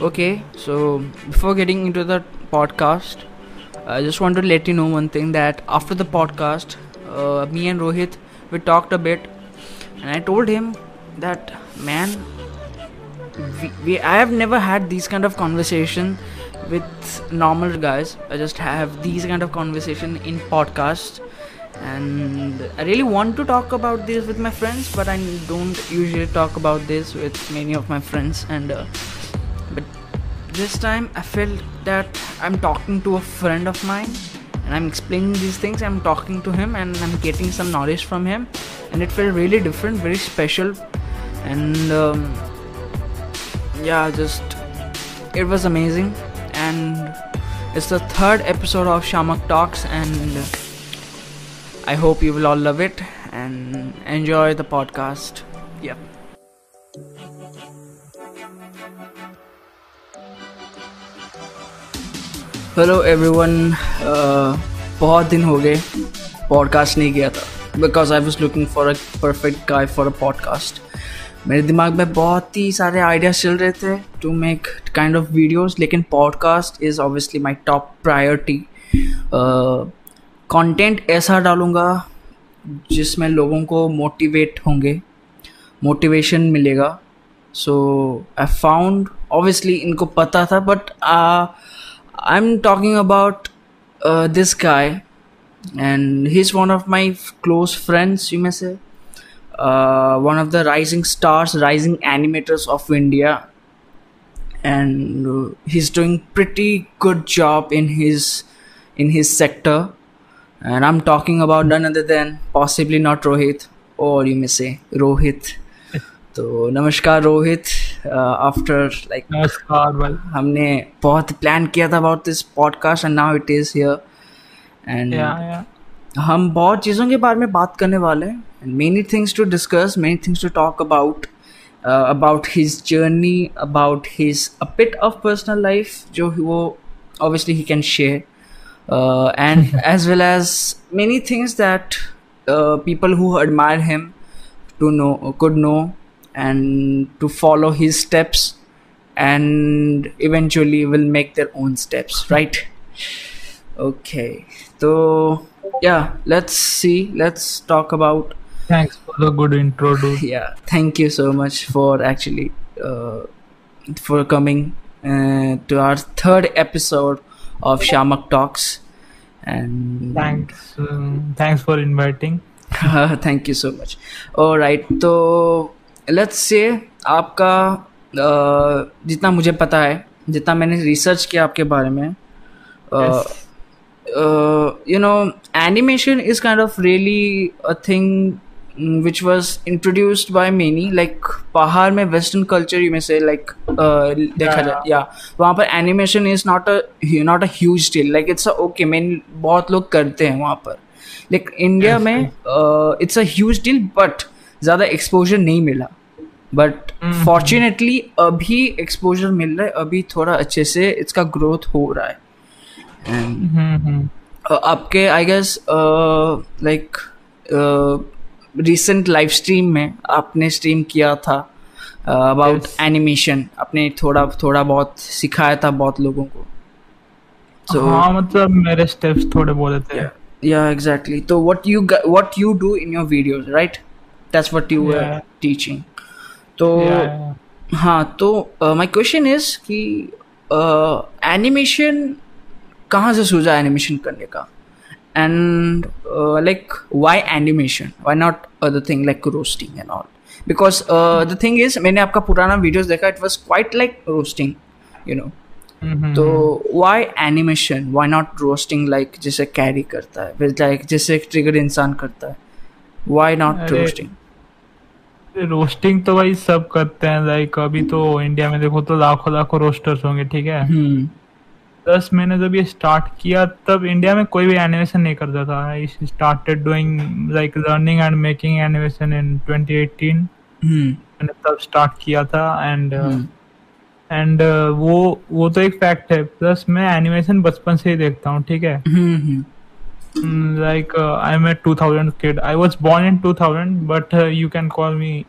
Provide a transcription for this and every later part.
Okay, so before getting into the podcast, I just want to let you know one thing that after the podcast, uh, me and Rohit we talked a bit, and I told him that man, we, we I have never had these kind of conversation with normal guys. I just have these kind of conversation in podcast, and I really want to talk about this with my friends, but I don't usually talk about this with many of my friends, and uh, this time I felt that I'm talking to a friend of mine and I'm explaining these things. I'm talking to him and I'm getting some knowledge from him, and it felt really different, very special, and um, yeah, just it was amazing. And it's the third episode of Shamak Talks, and I hope you will all love it and enjoy the podcast. Yep. Hello everyone बहुत दिन हो गए podcast नहीं किया था। Because I was looking for a perfect guy for a podcast मेरे दिमाग में बहुत ही सारे आइडियाज़ चल रहे थे to make kind of videos लेकिन podcast is obviously my top priority content ऐसा डालूँगा जिसमें लोगों को मोटिवेट होंगे मोटिवेशन मिलेगा। सो आई फाउंड ऑब्वियसली इनको पता था but I'm talking about uh, this guy, and he's one of my close friends, you may say. Uh, one of the rising stars, rising animators of India, and uh, he's doing pretty good job in his in his sector. And I'm talking about none other than possibly not Rohit, or you may say Rohit. तो नमस्कार Rohit after like नमस्कार भाई। हमने बहुत plan किया था about this podcast and now it is here and हम बहुत चीज़ों के बारे में बात करने वाले हैं and many things to discuss many things to talk about about his journey about his a bit of personal life जो वो obviously he can share uh, and as well as many things that uh, people who admire him to know could know. And to follow his steps and eventually will make their own steps right? Okay. So yeah let's see. Let's talk about thanks for the good intro dude. Yeah thank you so much for actually uh, for coming uh, to our third episode of shamak talks. And thanks um, thanks for inviting. Thank you so much. All right so let's say आपका जितना मुझे पता है जितना मैंने research किया आपके बारे में you know animation is kind of really a thing which was introduced by many like पहाड़ में वेस्टर्न कल्चर यू में से लाइक देखा जाए या वहाँ पर animation is not a not a huge deal like it's okay man बहुत लोग करते हैं वहाँ पर। लाइक इंडिया में it's a huge deal but ज़्यादा एक्सपोजर नहीं मिला। But fortunately mm-hmm. अभी एक्सपोजर मिल रहा है अभी थोड़ा अच्छे से इसका ग्रोथ हो रहा है। Mm-hmm. आपके I guess like recent live stream में आपने स्ट्रीम किया था अबाउट uh, एनिमेशन. आपने थोड़ा थोड़ा बहुत सिखाया था बहुत लोगों को। So, हाँ मतलब मेरे स्टेप्स थोड़े बोले थे या एग्जैक्टली तो what you what you do in your videos right that's what you were teaching तो हाँ तो माय क्वेश्चन इज़ कि एनिमेशन कहाँ से सूझा एनिमेशन करने का? And like why animation why not other thing like roasting and all because the thing is मैंने आपका पुराना वीडियोस देखा it was quite like roasting you know तो why animation why not roasting like जैसे carry करता है like जैसे trigger इंसान करता है? वाई नॉट रोस्टिंग रोस्टिंग तो भाई सब करते हैं लाइक अभी तो इंडिया में देखो तो लाखों लाखों रोस्टर्स होंगे ठीक है? हम्म। दस मैंने जब ये स्टार्ट किया तब इंडिया में कोई भी एनिमेशन नहीं करता था। I started doing like learning and making animation in 2018 मैंने तब स्टार्ट किया था एंड एंड हम्म। uh, वो वो तो एक फैक्ट है। प्लस मैं एनिमेशन बचपन से ही देखता हूँ ठीक है? Hmm, like uh, I'm a 2000 kid. I was born in 2000, but uh, you can call me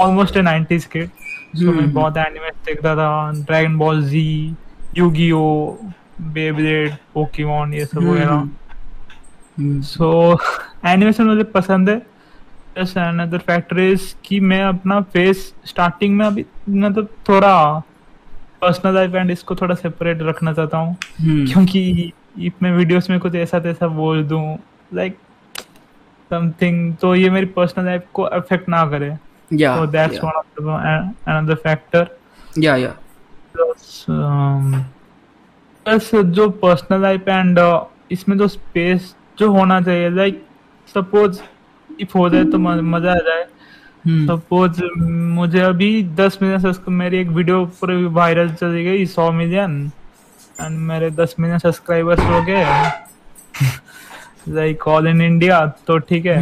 almost a 90s kid so मैं बहुत एनिमे देखता था Dragon Ball Z Yugioh Beyblade Pokemon ये सब वगैरह। सो एनिमेशन मुझे पसंद है। जस्ट अनदर फैक्टर इज़ कि मैं अपना फेस स्टार्टिंग में अभी मतलब थोड़ा पर्सनल लाइफ एंड इसको थोड़ा सेपरेट रखना चाहता हूँ। Hmm. क्योंकि मैं वीडियोस में कुछ ऐसा तैसा बोल दूँ लाइक समथिंग तो ये मेरी पर्सनल लाइफ को अफेक्ट ना करे। Yeah so that's yeah. one of the uh, another factor. Yeah yeah. Plus um, plus जो पर्सनल लाइफ एंड इसमें जो स्पेस जो होना चाहिए लाइक सपोज़ इफ़ हो जाए तो मज़ा आ जाए। Suppose hmm. मुझे अभी दस मिलियन मेरी एक वीडियो पूरे वायरल चली गई सौ मिलियन एंड मेरे दस मिलियन सब्सक्राइबर्स हो गए। लाइक ऑल इन इंडिया तो ठीक है।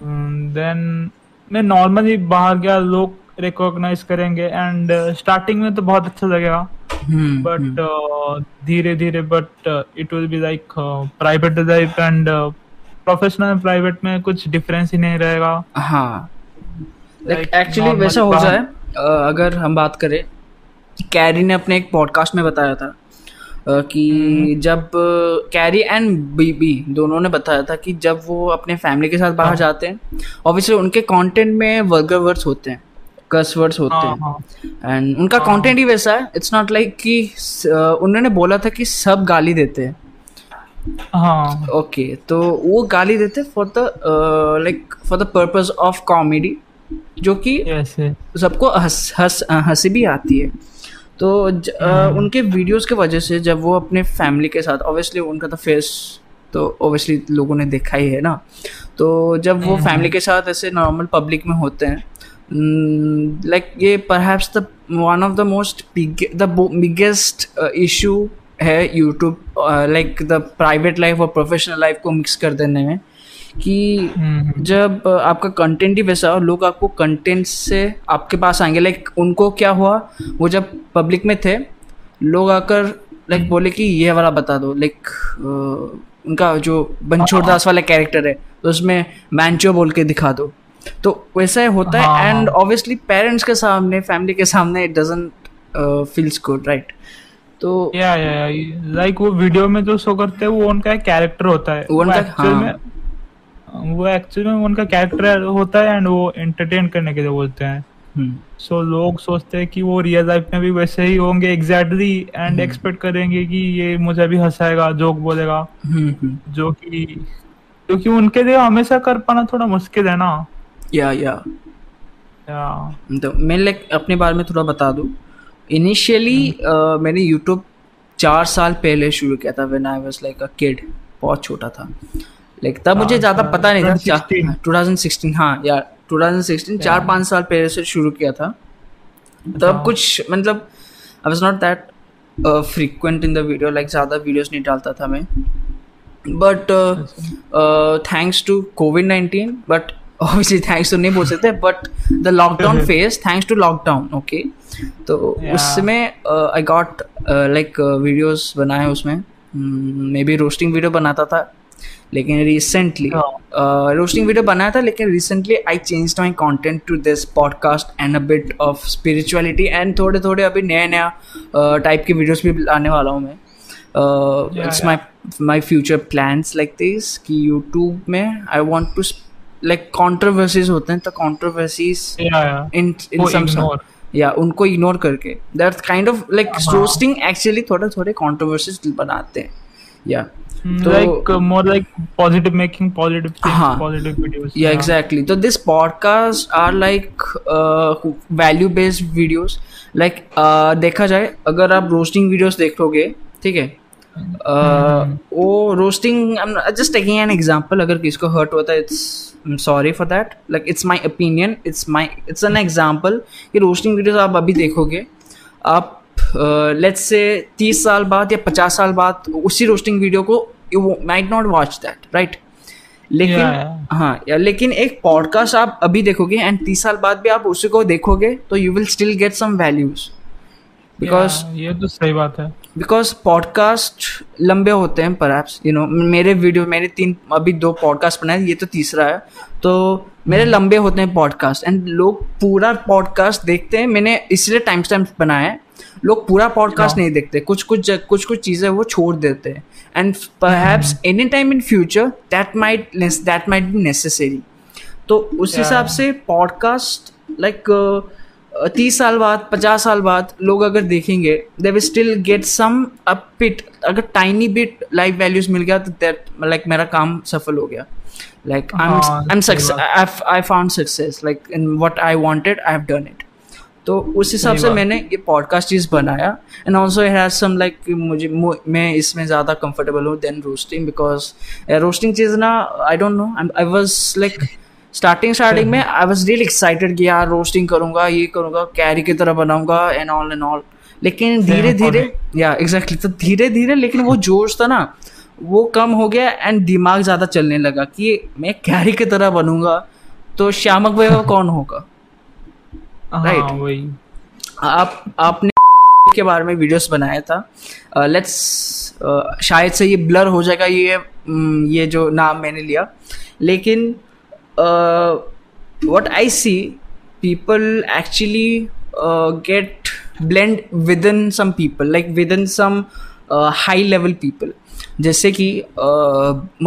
Then hmm. मैं नॉर्मली बाहर गया लोग रिकॉग्नाइज करेंगे। एंड स्टार्टिंग uh, में तो बहुत अच्छा लगेगा। बट धीरे धीरे but it will be like private life and professional private में कुछ डिफरेंस ही नहीं रहेगा। हाँ। एक्चुअली वैसा हो जाए अगर हम बात करें कैरी ने अपने एक पॉडकास्ट में बताया था कि हम्म। जब कैरी एंड बीबी दोनों ने बताया था कि जब वो अपने फैमिली के साथ बाहर हाँ। जाते हैं ऑब्वियसली उनके कंटेंट में वर्गर वर्ड्स होते हैं कस वर्ड्स होते हाँ, हैं एंड हाँ। उनका कंटेंट ही वैसा है इट्स नॉट लाइक कि उन्होंने बोला था कि सब गाली देते हैं हाँ ओके तो वो गाली देते for the like for the purpose of comedy जो कि सबको हँसी भी आती है तो ज, आ, हम्म। उनके वीडियोस के वजह से जब वो अपने फैमिली के साथ ऑब्वियसली उनका तो फेस तो ऑब्वियसली लोगों ने देखा ही है ना तो जब वो फैमिली हम्म। के साथ ऐसे नॉर्मल पब्लिक में होते हैं लाइक ये perhaps the one of the most the biggest issue है YouTube like the private life और प्रोफेशनल लाइफ को मिक्स कर देने में कि हम्म। जब आपका कंटेंट ही वैसा और लोग आपको कंटेंट से आपके पास आएँगे लाइक उनको क्या हुआ? वो जब पब्लिक में थे लोग आकर लाइक बोले कि ये वाला बता दो लाइक उनका जो बनछोड़ दास वाला कैरेक्टर है तो उसमें मैंचो बोल के दिखा दो। तो वैसा ही होता है एंड ऑब्वियसली पेरेंट्स के सामने फैमिली के सामने it doesn't feels good right तो या या लाइक वो वीडियो में जो शो करते हैं वो उनका कैरेक्टर होता है। वो उनका हाँ. वो एक्चुअली में उनका कैरेक्टर होता है एंड वो एंटरटेन करने के लिए बोलते हैं। सो हम्म। so, लोग सोचते हैं कि वो रियल लाइफ में भी वैसे ही होंगे एग्जैक्टली एंड एक्सपेक्ट करेंगे कि ये मुझे भी हंसाएगा जोक बोलेगा। हम्म, हम्म। जो कि क्योंकि उनके लिए हमेशा कर पाना थोड़ा मुश्किल है ना। या या। या। तो मैं लाइक अपने बारे में थोड़ा बता दूँ। इनिशियली uh, मैंने यूट्यूब चार साल पहले शुरू किया था when I was like a kid बहुत छोटा था। लाइक तब मुझे हाँ, ज़्यादा पता नहीं था टू थाउज़ेंड सिक्सटीन हाँ यार टू थाउज़ेंड सिक्सटीन चार पाँच साल पहले से शुरू किया था। तब हाँ। कुछ मतलब I was not that frequent in the video like ज़्यादा वीडियोस नहीं डालता था मैं। But thanks to Covid nineteen but obviously thanks तो नहीं बोल सकते but the lockdown phase thanks to lockdown okay तो उसमें आई गॉट लाइक वीडियोस बनाए उसमें। मे बी रोस्टिंग वीडियो बनाता था। लेकिन रिसेंटली रोस्टिंग वीडियो बनाया था लेकिन recently I change my content to this podcast and a bit of spirituality and थोड़े थोड़े अभी नया नया टाइप के वीडियोस भी लाने वाला हूँ मैं। It's my my future plans like this कि यूट्यूब में I want to like controversies होते हैं तो कॉन्ट्रोवर्सीज इन इन सम या उनको इग्नोर करके। That kind of like roasting actually थोड़े थोड़े कॉन्ट्रोवर्सीज बनाते हैं। या like uh, more like positive making positive things, हाँ, positive videos yeah, yeah exactly so this podcast are like uh, value based videos like uh, देखा जाए अगर आप रोस्टिंग वीडियोस देखोगे ठीक है uh, वो roasting just taking an example अगर किसको हर्ट होता है it's sorry for that like it's my opinion it's my it's an example कि रोस्टिंग वीडियोस आप अभी देखोगे आप लेट्स से तीस साल बाद या पचास साल बाद उसी रोस्टिंग वीडियो को you might not watch that right लेकिन yeah. हाँ या लेकिन एक पॉडकास्ट आप अभी देखोगे एंड तीस साल बाद भी आप उसी को देखोगे तो you will still get some values because ये तो सही बात है बिकॉज़ पॉडकास्ट लंबे होते हैं पर यू नो मेरे वीडियो मैंने तीन अभी दो पॉडकास्ट बनाए ये तो तीसरा है तो मेरे हम्म। लंबे होते हैं पॉडकास्ट एंड लोग पूरा पॉडकास्ट देखते हैं मैंने इसलिए टाइम स्टैम्प बनाया है लोग पूरा पॉडकास्ट। नहीं देखते। कुछ कुछ कुछ कुछ चीज़ें वो छोड़ देते हैं। And perhaps any time in future that might that might be necessary तो उस हिसाब से पॉडकास्ट लाइक तीस साल बाद पचास साल बाद लोग अगर देखेंगे they will still get some a bit अगर टाइनी बिट लाइफ वैल्यूज़ मिल गया तो दैट लाइक मेरा काम सफल हो गया। I'm success I've, i found success like in what i wanted i have done it तो उस हिसाब से मैंने ये पॉडकास्ट चीज़ बनाया। And also has some like मुझे मैं इसमें ज़्यादा कंफर्टेबल हूँ देन रोस्टिंग बिकॉज़ रोस्टिंग चीज़ ना I don't know I was like starting starting में आई वॉज़ रियली एक्साइटेड कि यार रोस्टिंग करूँगा ये करूँगा कैरी की तरह बनाऊँगा एंड ऑल एंड ऑल लेकिन धीरे धीरे या एग्जैक्टली तो धीरे धीरे लेकिन वो जोश था ना वो कम हो गया एंड दिमाग ज़्यादा चलने लगा कि मैं कैरी की तरह बनूँगा तो श्यामक भाई कौन होगा? राइट हाँ, आप आपने के बारे में वीडियोस बनाया था। लेट्स uh, uh, शायद से ये ब्लर हो जाएगा ये mm, ये जो नाम मैंने लिया। लेकिन what I see people actually get blend with in some people like with in some high level people जैसे कि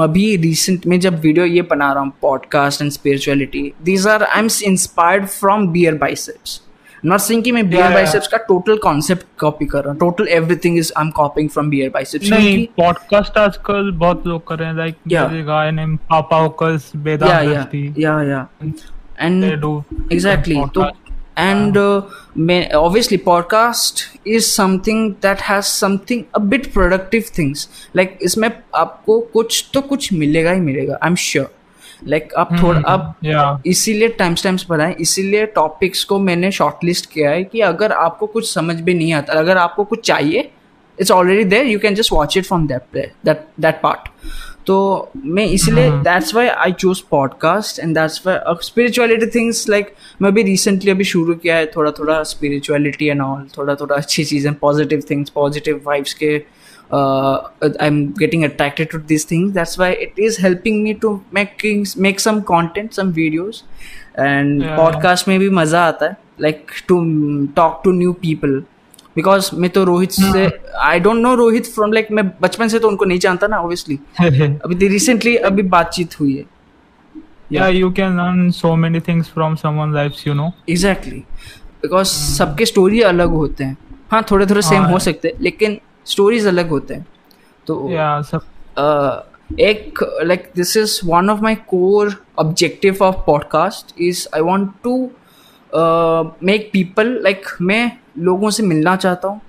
अभी रिसेंट में जब वीडियो ये बना रहा हूँ podcast and spirituality these are I am inspired from Beer Biceps nothing कि मैं बियर yeah, बाइसेप्स का टोटल कॉन्सेप्ट कॉपी कर रहा हूँ total everything is I am copying from Beer Biceps नहीं पॉडकास्ट आजकल बहुत लोग कर रहे हैं लाइक गाय नेम पापा ओकस Vedant yeah yeah and exactly तो and uh, may, obviously podcast is something that has something a bit productive things. Like इसमें आपको कुछ तो कुछ मिलेगा ही मिलेगा I am sure like like, आप हम्म, थोड़ा हम्म, आप इसीलिए टाइम स्टैम्प्स बनाए इसीलिए टॉपिक्स को मैंने शॉर्टलिस्ट किया है कि अगर आपको कुछ समझ में नहीं आता अगर आपको कुछ चाहिए it's already there you can just watch it from that that that part तो मैं इसलिए that's why I choose podcast and that's why spirituality things like मैं भी रिसेंटली अभी शुरू किया है थोड़ा थोड़ा स्पिरिचुअलिटी एंड ऑल थोड़ा थोड़ा अच्छी चीज़ें पॉजिटिव थिंग्स पॉजिटिव वाइब्स के I am getting attracted to this things that's why it is helping me to making make some content some videos and podcast में भी मज़ा आता है like to talk to new people because मैं तो रोहित से I don't know Rohit from like मैं बचपन से तो उनको नहीं जानता ना ऑब्वियसली अभी रिसेंटली अभी बातचीत हुई है। Yeah. You can learn so many things from someone's lives you know exactly. Because सबके स्टोरी अलग होते हैं। हाँ थोड़े थोड़े सेम हो सकते हैं लेकिन स्टोरीज अलग होते हैं। तो yeah, uh, एक like this is one of my core objective of podcast is I want to make people like मैं लोगों से मिलना चाहता हूँ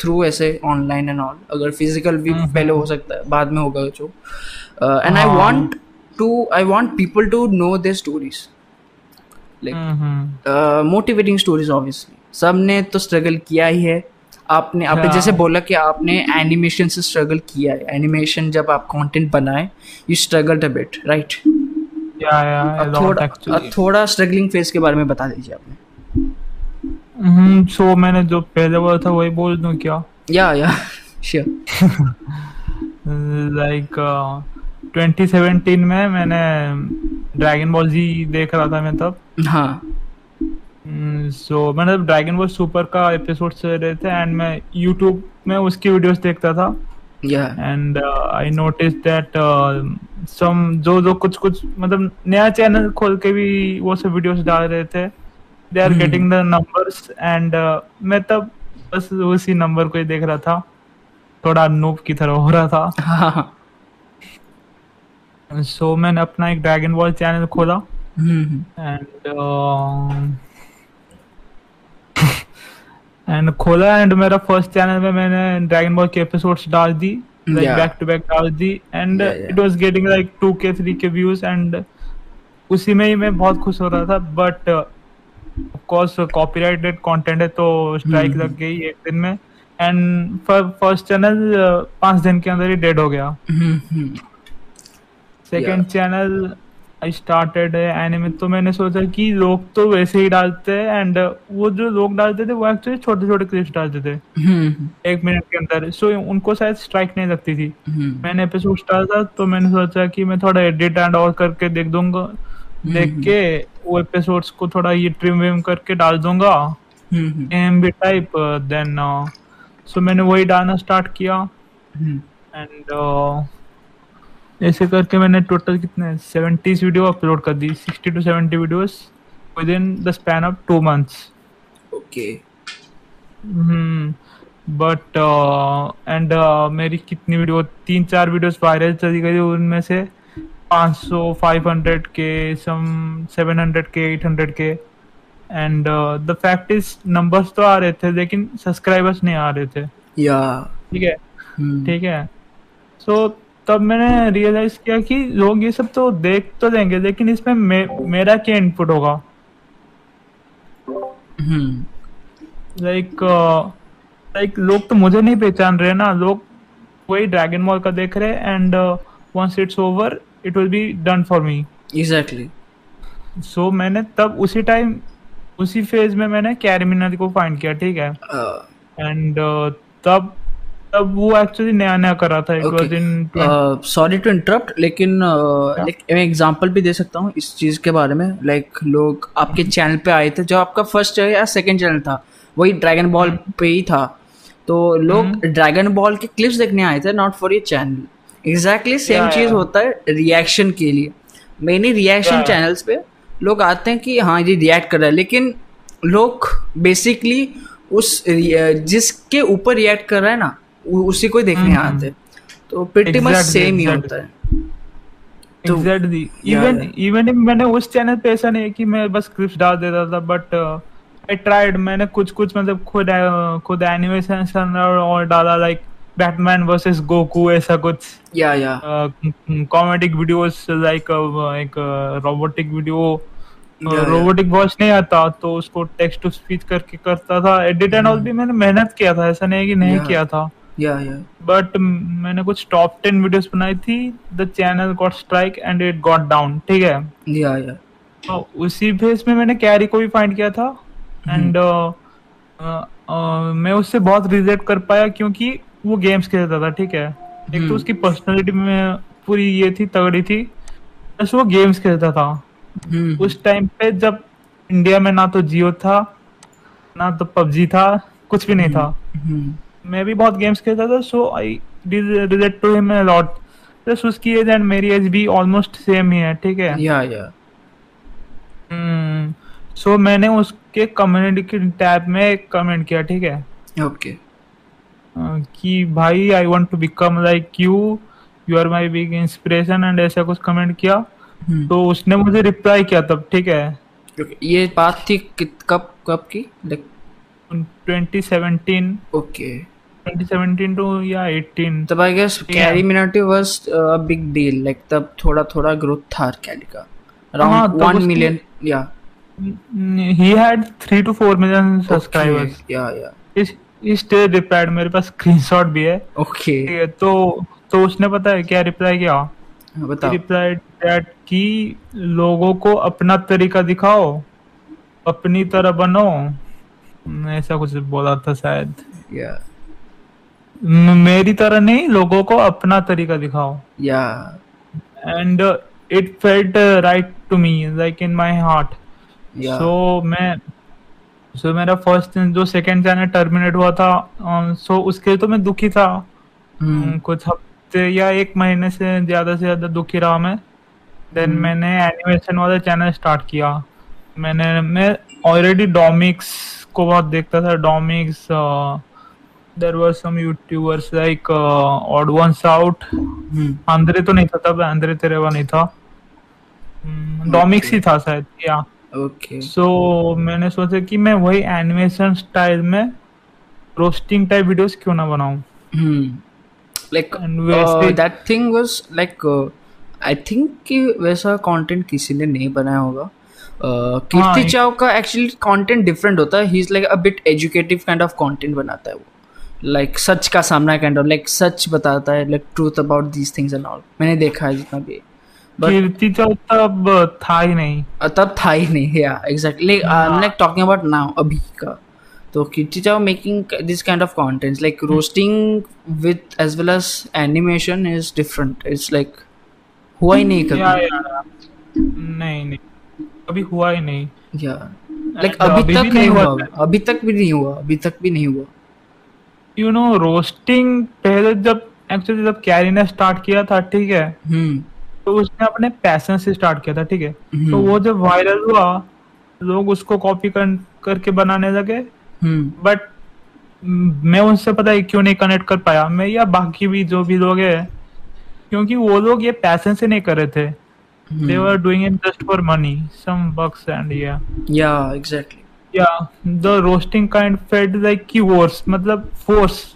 थ्रू ऐसे ऑनलाइन एंड ऑल अगर फ़िज़िकल भी mm-hmm. पहले हो सकता है बाद में होगा जो। And I want to I want people to know their stories like motivating stories obviously सबने तो स्ट्रगल किया ही है। आपने आपने जैसे बोला कि आपने एनिमेशन से स्ट्रगल किया है। एनिमेशन जब आप कंटेंट बनाए you struggled a bit right yeah yeah थोड़ा थोड़ा स्ट्रगलिंग फ़ेज़ के बारे में बता दीजिए आपने। हम्म सो मैंने जो पहले बोला था वही बोल दूँ क्या? या या श्योर लाइक 2017 में मैंने ड्रैगन बॉल जी देख रहा था मैं तब। हाँ। सो mm, मैंने ड्रैगन बॉल सुपर का एपिसोड से रहे थे एंड मैं यूट्यूब में उसकी वीडियोस देखता था। And I notice that some जो जो कुछ कुछ मतलब नया चैनल खोल के भी वो सब वीडियोस डाल रहे थे। They are getting the numbers and मैं तब बस उसी नंबर को ही देख रहा था। थोड़ा नूब की तरह हो रहा था। सो so, मैंने अपना एक ड्रैगन बॉल चैनल खोला। एंड एंड खोला एंड मेरा फ़र्स्ट चैनल में मैंने ड्रैगन बॉल के एपिसोड्स डाल दी। लाइक बैक टू बैक डाल दी। And it was getting like 2k 3k views and उसी में ही मैं बहुत खुश हो रहा था। बट कोर्स कॉपीराइटेड कंटेंट है तो स्ट्राइक mm-hmm. लग गई एक दिन में। एंड फ़र्स्ट चैनल पाँच दिन के अंदर ही डेड हो गया। Second channel I started anime तो मैंने सोचा कि लोग तो वैसे ही डालते हैं एंड वो जो लोग डालते थे वो एक्चुअली छोटे छोटे क्लिप्स डालते थे। हम्म। एक मिनट के अंदर। सो उनको शायद स्ट्राइक नहीं लगती थी। मैंने एपिसोड स्टार्ट था तो मैंने सोचा कि मैं थोड़ा एडिट एंड ऑल करके देख दूँगा। देख के वो एपिसोड्स को थोड़ा ये ट्रिम विम करके डाल दूँगा। M B type then so मैंने वही डालना स्टार्ट किया। एंड ऐसे करके मैंने टोटल कितने सेवेंटीज वीडियो अपलोड कर दी। Sixty to seventy videos with in the span of two months okay but and मेरी कितनी वीडियो तीन चार वीडियोस वायरल चली गई उनमें से। पाँच सौ फाइव हंड्रेड के सम सेवन हंड्रेड के एट हंड्रेड के। And the fact is numbers तो आ रहे थे लेकिन सब्सक्राइबर्स नहीं आ रहे थे। या। ठीक है? hmm. ठीक है? सो तब मैंने रियलाइज़ किया कि लोग ये सब तो देख तो देंगे लेकिन इसमें मे, मेरा क्या इनपुट होगा? लाइक लाइक लोग तो मुझे नहीं पहचान रहे ना लोग वही ड्रैगन मॉल का देख रहे and once it's over it will be done for me exactly so मैंने तब उसी टाइम उसी फ़ेज़ में मैंने कैरिमिनर को फाइंड किया ठीक है? And uh. uh, तब तब वो एक्चुअली नया नया कर रहा था it was in sorry to interrupt लेकिन uh, मैं एग्जांपल भी दे सकता हूँ इस चीज़ के बारे में। लाइक like, लोग आपके चैनल पे आए थे जो आपका फ़र्स्ट या सेकंड चैनल था वही ड्रैगन बॉल hmm. पे ही था। तो लोग ड्रैगन hmm. बॉल के क्लिप्स देखने आए थे नॉट फॉर ये चैनल एग्जैक्टली सेम चीज़ होता है रिएक्शन के लिए। मेनली रिएक्शन चैनल्स पे लोग आते हैं कि हाँ ये रिएक्ट कर रहा है। लेकिन लोग बेसिकली उस जिसके ऊपर रिएक्ट कर रहा है ना उसी को देखने हम्म, हम्म। आते तो प्रीटी मच सेम ही होता है। एग्जैक्टली इवन इवन मैंने उस चैनल पे ऐसा नहीं है कि मैं बस क्लिप्स डाल देता था बट आई ट्राइड मैंने कुछ कुछ मतलब खुद uh, खुद एनिमेशन और डाला लाइक बैटमैन वर्सेस गोकू ऐसा कुछ। Yeah yeah comedic videos like एक रोबोटिक वीडियो रोबोटिक वॉइस नहीं आता तो उसको टेक्स्ट टू स्पीच करके करता था। एडिट एंड ऑल भी मैंने मेहनत किया था ऐसा नहीं है कि नहीं किया था। या या बट मैंने कुछ टॉप टेन वीडियोस बनाई थी the channel got strike and it got down ठीक है? या या तो उसी फेस में मैंने कैरी को भी फाइंड किया था। एंड uh, uh, uh, मैं उससे बहुत रिलेट कर पाया क्योंकि वो गेम्स खेलता था ठीक है? एक तो हम्म। उसकी पर्सनालिटी में पूरी ये थी तगड़ी थी। बस वो गेम्स खेलता था। हम्म। उस टाइम पे जब इंडिया में ना तो जियो था ना तो पबजी था कुछ भी नहीं था। हम्म। मैं भी बहुत गेम्स खेलता था so I relate to him lot plus उसकी एज एंड मेरी एज भी ऑलमोस्ट सेम ही है ठीक है? या या सो मैंने उसके कम्युनिटी टैब में कमेंट किया ठीक है? Okay okay. कि भाई I want to become like you you are my big inspiration and ऐसा कुछ कमेंट किया। hmm. तो उसने मुझे रिप्लाई किया तब ठीक है? ये बात थी कब कब की? लाइक 2017 ओके 2017 to yeah 18 तब I guess Carry Minati was a big deal like तब थोड़ा थोड़ा ग्रोथ था कैरी का। अराउंड 1 मिलियन या he had 3 to 4 million subscribers okay. yeah. yeah इस इस रिप्लाइड मेरे पास स्क्रीनशॉट भी है। Okay okay. तो तो उसने पता है क्या रिप्लाई किया? बता रिप्लाई दैट कि लोगों को अपना तरीका दिखाओ अपनी तरह बनो। ऐसा कुछ बोला था शायद। या। yeah. मेरी तरह नहीं लोगों को अपना तरीका दिखाओ। Yeah. And it felt right to me like in my heart so मैं सो so, मेरा फ़र्स्ट जो सेकंड चैनल टर्मिनेट हुआ था सो uh, so उसके लिए तो मैं दुखी था। hmm. कुछ हफ़्ते या एक महीने से ज़्यादा से ज़्यादा दुखी रहा मैं। Then hmm. मैंने एनिमेशन वाला चैनल स्टार्ट किया। मैंने मैं ऑलरेडी डोमिक्स को बहुत देखता था। Domics there were some YouTubers like odd ones out Andre तो नहीं था तब आंद्रे तेरेवा नहीं था। डोमिक्स hmm, ही था शायद या। ओके। सो मैंने सोचा कि मैं वही एनिमेशन स्टाइल में रोस्टिंग टाइप वीडियोस क्यों ना बनाऊँ। Like that thing was like I think कि वैसा कंटेंट किसी ने नहीं बनाया होगा। कीर्ति हाँ, चाव का एक्चुअली कंटेंट डिफरेंट होता है। He is like a bit educative kind of content बनाता है वो। लाइक like, सच का सामना काइंड ऑफ़ लाइक सच बताता है like truth about these things and all मैंने देखा है जितना भी। कीर्ति चौ तब था ही नहीं तब था ही नहीं yeah exactly I am like talking about now अभी का। तो Kirti Chav making this kind of contents like roasting with as well as animation is different it's like हुआ ही नहीं कभी। नहीं नहीं। अभी हुआ ही नहीं। या लाइक अभी तक नहीं हुआ अभी तक भी नहीं हुआ अभी तक भी नहीं हुआ। यू नो रोस्टिंग पहले जब एक्चुअली जब कैरी ने स्टार्ट किया था ठीक है? हम्म तो उसने अपने पैशन से स्टार्ट किया था ठीक है? हम्म। तो वो जब वायरल हुआ लोग उसको कॉपी कर करके बनाने लगे। But hmm. मैं उनसे पता है क्यों नहीं कनेक्ट कर पाया? मैं या बाकी भी जो भी लोग है क्योंकि वो लोग ये पैशन से नहीं कर रहे थे। They were doing it just for money some bucks and yeah yeah exactly yeah the roasting kind fed like की वोर्स मतलब फोर्स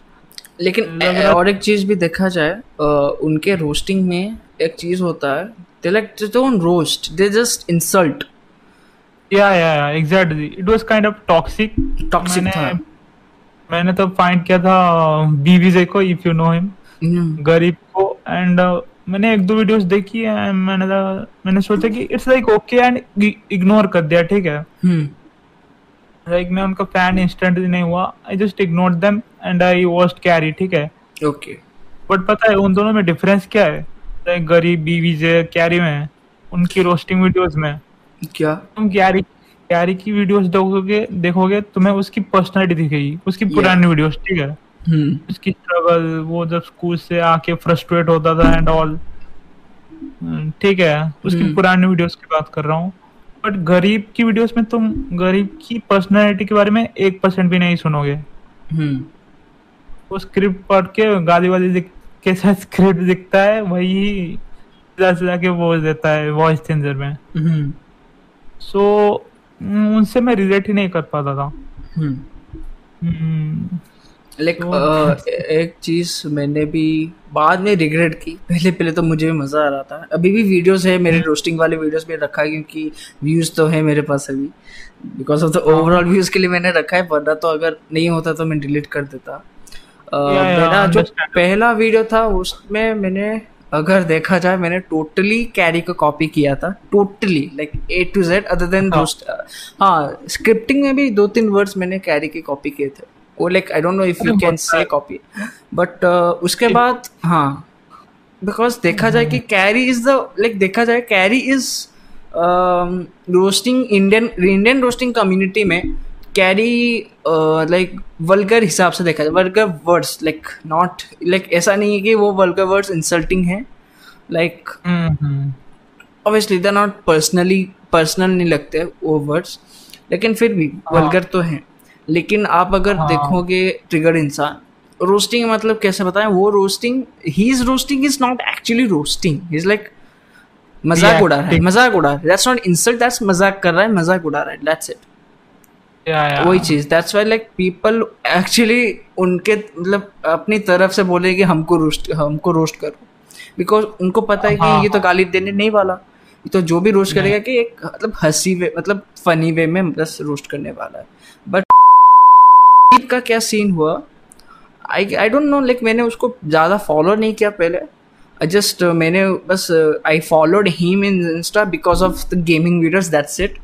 लेकिन और एक चीज़ भी देखा जाए उनके रोस्टिंग में एक चीज़ होता है they like don't roast they just insult yeah yeah yeah exactly it was kind of toxic toxic था। मैंने तो फाइंड किया था बीवीजे को इफ़ यू नो हिम गरीब को एंड uh, मैंने एक दो वीडियोस देखी है मैंने मैंने सोचा कि it's like okay and ignore कर दिया ठीक है? Like hmm. मैं उनका फ़ैन इंस्टेंटली नहीं हुआ। I just ignore them and I watched Carry ठीक है? ओके बट पता है उन दोनों में डिफरेंस क्या है? लाइक गरीब बीवीजे कैरी में उनकी रोस्टिंग वीडियोस में क्या? तुम कैरी कैरी की वीडियोस देखोगे देखोगे तुम्हें उसकी पर्सनालिटी दिखेगी। उसकी पुरानी वीडियोस ठीक है? Hmm. उसकी स्ट्रगल वो जब स्कूल से आके फ्रस्ट्रेट होता था एंड ऑल ठीक है? उसकी hmm. पुरानी वीडियोस की बात कर रहा हूँ। बट गरीब की वीडियोस में तुम गरीब की पर्सनालिटी के बारे में एक परसेंट भी नहीं सुनोगे। hmm. वो स्क्रिप्ट पढ़ के गाली वाली के साथ स्क्रिप्ट दिखता है वही जाके बोल देता है वॉइस चेंजर में। सो so, उनसे मैं रिलेट ही नहीं कर पाता था। लाइक हम्म। हम्म। uh, एक चीज़ मैंने भी बाद में रिग्रेट की। पहले पहले तो मुझे भी मज़ा आ रहा था। अभी भी वीडियोस है मेरे रोस्टिंग वाले वीडियोस में रखा है क्योंकि व्यूज़ तो है मेरे पास अभी। Because of the overall views के लिए मैंने रखा है वरना तो अगर नहीं होता तो मैं डिलीट कर देता। Uh, मेरा जो पहला वीडियो था उसमें मैंने अगर देखा जाए मैंने टोटली कैरी को कॉपी किया था। Totally like A to Z other than हाँ। स्क्रिप्टिंग में भी दो तीन वर्ड्स मैंने कैरी के कॉपी किए थे। वो like I don't know if you can say copy but उसके बाद हाँ बिकॉज़ देखा जाए कि कैरी इज़ द लाइक देखा जाए Carry is roasting Indian Indian roasting community में कैरी लाइक वल्गर हिसाब से देखा जाए vulgar words like not like ऐसा नहीं है कि वो वल्गर वर्ड्स इंसल्टिंग है like obviously they not personally personal नहीं लगते वो वर्ड्स लेकिन फिर भी वल्गर हाँ। तो हैं। लेकिन आप अगर हाँ. देखोगे ट्रिगर इंसान रोस्टिंग मतलब कैसे बताएँ? वो roasting he is roasting is not actually roasting is like मज़ाक उड़ा रहा है मज़ाक उड़ा रहा है। दैट्स नॉट इंसल्ट दैट्स मज़ाक कर रहा है मज़ाक उड़ा रहा है दैट्स इट वही चीज़ that's why like people actually उनके मतलब अपनी तरफ़ से बोले कि हमको रोस्ट हमको रोस्ट करो। बिकॉज़ उनको पता है कि हाँ, ये तो। गाली देने नहीं वाला। तो जो भी रोस्ट करेगा कि एक मतलब हँसी वे मतलब फनी वे में बस रोस्ट करने वाला है। बट का क्या सीन हुआ? I I don't know like मैंने उसको ज़्यादा फॉलो नहीं किया पहले। जस्ट uh, मैंने बस I followed him in Insta because of the gaming videos that's it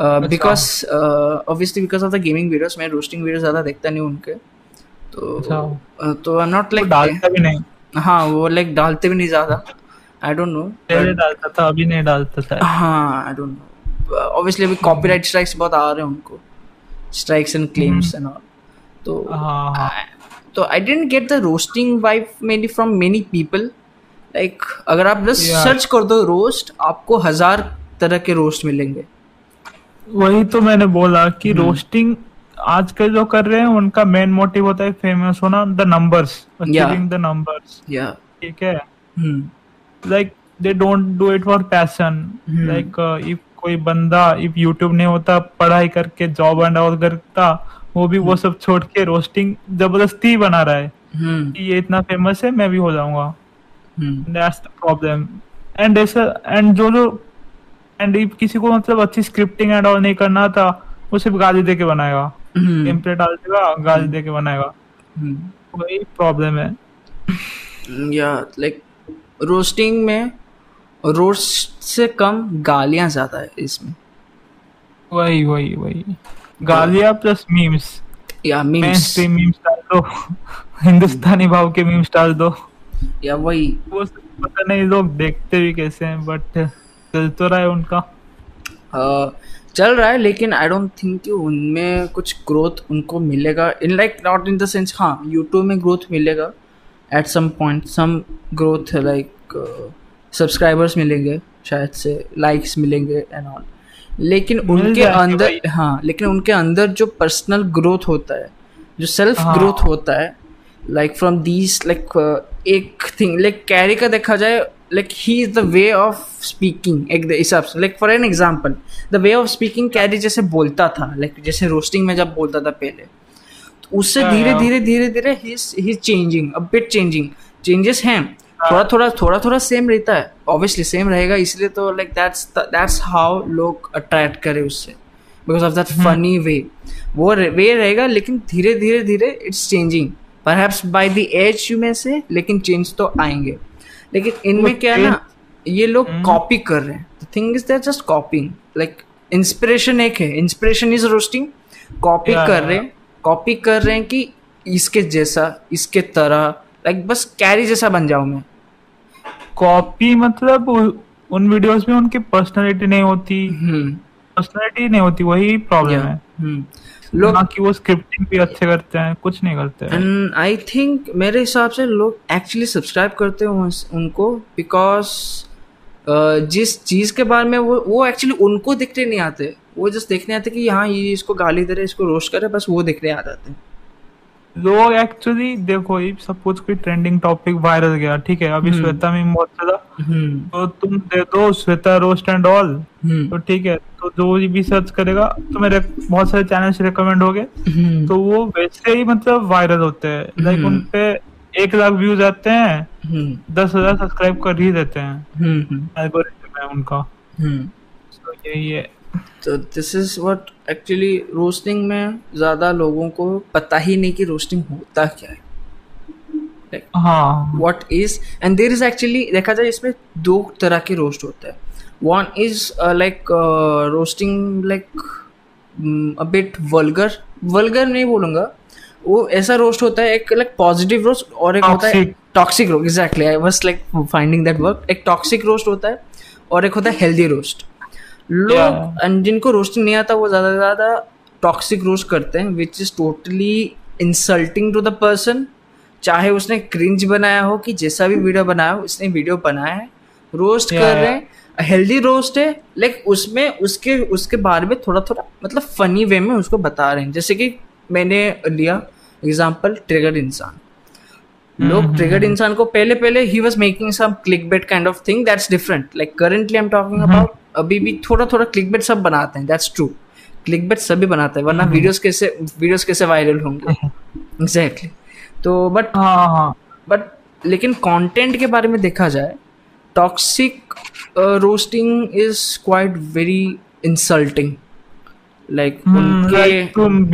because obviously because of the gaming videos मैं रोस्टिंग वीडियोस ज़्यादा देखता नहीं उनके। तो uh, तो आई एम नॉट लाइक डालता भी नहीं। हाँ वो लाइक डालते भी नहीं ज़्यादा। आई डोंट नो पहले डालता था अभी नहीं डालता था। हाँ आई डोंट नो ऑब्वियसली अभी कॉपीराइट स्ट्राइक्स बहुत आ रहे हैं उनको। Strikes and claims and all तो हाँ, हाँ. तो I didn't get the roasting vibe mainly from many people like अगर आप बस सर्च कर दो रोस्ट आपको हज़ार तरह के रोस्ट मिलेंगे। वही तो मैंने बोला कि रोस्टिंग हम्म। आजकल जो कर रहे हैं उनका मेन मोटिव होता है फ़ेमस होना the numbers achieving the numbers ठीक है? Like they don't do it for passion like if कोई बंदा इफ़ यूट्यूब नहीं होता पढ़ाई करके जॉब एंड ऑल करता वो भी वो. सब छोड़ के रोस्टिंग ज़बरदस्ती बना रहा है hmm. कि ये इतना फ़ेमस है मैं भी हो जाऊँगा दैट्स द प्रॉब्लम एंड ऐसा एंड जो जो एंड किसी को मतलब अच्छी स्क्रिप्टिंग एंड ऑल नहीं करना था वो सिर्फ़ गाली दे के बनाएगा टेम्पलेट hmm. डाल देगा गाली दे के बनाएगा. वही प्रॉब्लम है या लाइक रोस्टिंग में रोस्ट से कम गालियाँ ज़्यादा है इसमें वही वही वही गालियाँ प्लस मीम्स या मीम्स मीम्स डाल दो। हिंदुस्तानी भाव के मीम्स डाल दो। या वही। वो पता नहीं लोग देखते भी कैसे हैं बट चल तो रहा है उनका। Uh, चल रहा है लेकिन आई डोंट थिंक कि उनमें कुछ ग्रोथ उनको मिलेगा। In like not in the sense हाँ यूट्यूब में ग्रोथ मिलेगा। At some point some growth like subscribers मिलेंगे शायद से लाइक्स मिलेंगे एंड ऑल लेकिन उनके अंदर हाँ लेकिन उनके अंदर जो पर्सनल ग्रोथ होता है जो सेल्फ हाँ. ग्रोथ होता है लाइक फ्रॉम दीज लाइक एक थिंग लाइक कैरी का देखा जाए like he is the way of speaking एक हिसाब से like for an example the way of speaking Carry जैसे बोलता था लाइक like, जैसे रोस्टिंग में जब बोलता था पहले तो उससे धीरे धीरे धीरे धीरे ही changing a bit changing changes हैं हाँ। थोड़ा थोड़ा थोड़ा थोड़ा सेम रहता है। ऑब्वियसली सेम रहेगा इसलिए तो लाइक दैट्स दैट्स हाउ लोग अट्रैक्ट करे उससे। Because of that funny way वो वे रहेगा लेकिन धीरे धीरे धीरे it's changing perhaps by the age you में से लेकिन चेंज तो आएँगे। लेकिन इनमें क्या है ना ये लोग कॉपी हम्म। कर रहे हैं। The thing is that just copying like inspiration एक है। इंस्पिरेशन इज़ रोस्टिंग कॉपी कर रहे हैं। कॉपी कर रहे हैं कि इसके जैसा इसके तरह। लाइक बस कैरी जैसा बन जाऊँ मैं। कॉपी मतलब उन वीडियोस में उनकी पर्सनालिटी नहीं होती। पर्सनालिटी हम्म। नहीं होती वही प्रॉब्लम है। हम्म। लोग कि वो स्क्रिप्टिंग भी अच्छे करते हैं कुछ नहीं करते हैं। एंड आई थिंक मेरे हिसाब से लोग एक्चुअली सब्सक्राइब करते हैं उनको बिकॉज़ uh, जिस चीज़ के बारे में वो वो एक्चुअली उनको दिखने नहीं आते। वो जस्ट देखने आते कि हाँ ये इसको गाली दे रहे इसको रोस्ट करे बस वो देखने आ जाते हैं। लोग एक्चुअली देखो ये सपोज़ कोई ट्रेंडिंग टॉपिक वायरल गया ठीक है? अभी हम्म। श्वेता में बहुत ज़्यादा। हम्म। तो तुम दे दो श्वेता रोस्ट एंड ऑल तो ठीक है तो जो भी सर्च करेगा तो मेरे बहुत सारे चैनल रिकमेंड हो गए हम्म। तो वो वैसे ही मतलब वायरल होते हैं। लाइक उन पे एक लाख व्यूज़ आते हैं दस हज़ार सब्सक्राइब कर ही देते हैं। एल्गोरिथम है उनका। तो यही है। तो this is what actually roasting में ज़्यादा लोगों को पता ही नहीं कि रोस्टिंग होता क्या है। What is and there is actually देखा जाए इसमें दो तरह के रोस्ट होता है। One is like roasting like bit vulgar vulgar नहीं बोलूँगा। वो ऐसा रोस्ट होता है एक लाइक पॉजिटिव रोस्ट और एक होता है toxic roast exactly I was like finding that work एक टॉक्सिक रोस्ट होता है और एक होता है हेल्दी रोस्ट लोग जिनको रोस्टिंग नहीं आता वो ज़्यादा से ज़्यादा टॉक्सिक रोस्ट करते हैं which is totally insulting to the person चाहे उसने क्रिंज बनाया हो कि जैसा भी वीडियो बनाया हो उसने वीडियो बनाया है। रोस्ट yeah, कर रहे हैं। हेल्दी रोस्ट है लाइक उसमें उसके उसके बारे में थोड़ा थोड़ा मतलब फनी वे में उसको बता रहे हैं। जैसे कि मैंने लिया एग्ज़ाम्पल ट्रिगर्ड इंसान। लोग ट्रिगर्ड हम्म, इंसान को पहले पहले ही was making some click bait kind of thing that's different like currently I am talking about अभी भी थोड़ा थोड़ा क्लिक बेट सब बनाते हैं दैट्स ट्रू क्लिक बेट सभी बनाते हैं वरना वीडियोस हम्म। कैसे वीडियोस कैसे वायरल होंगे? एग्जैक्टली तो बट हाँ हाँ बट लेकिन कंटेंट के बारे में देखा जाए toxic roasting is quite very insulting like उनके तुम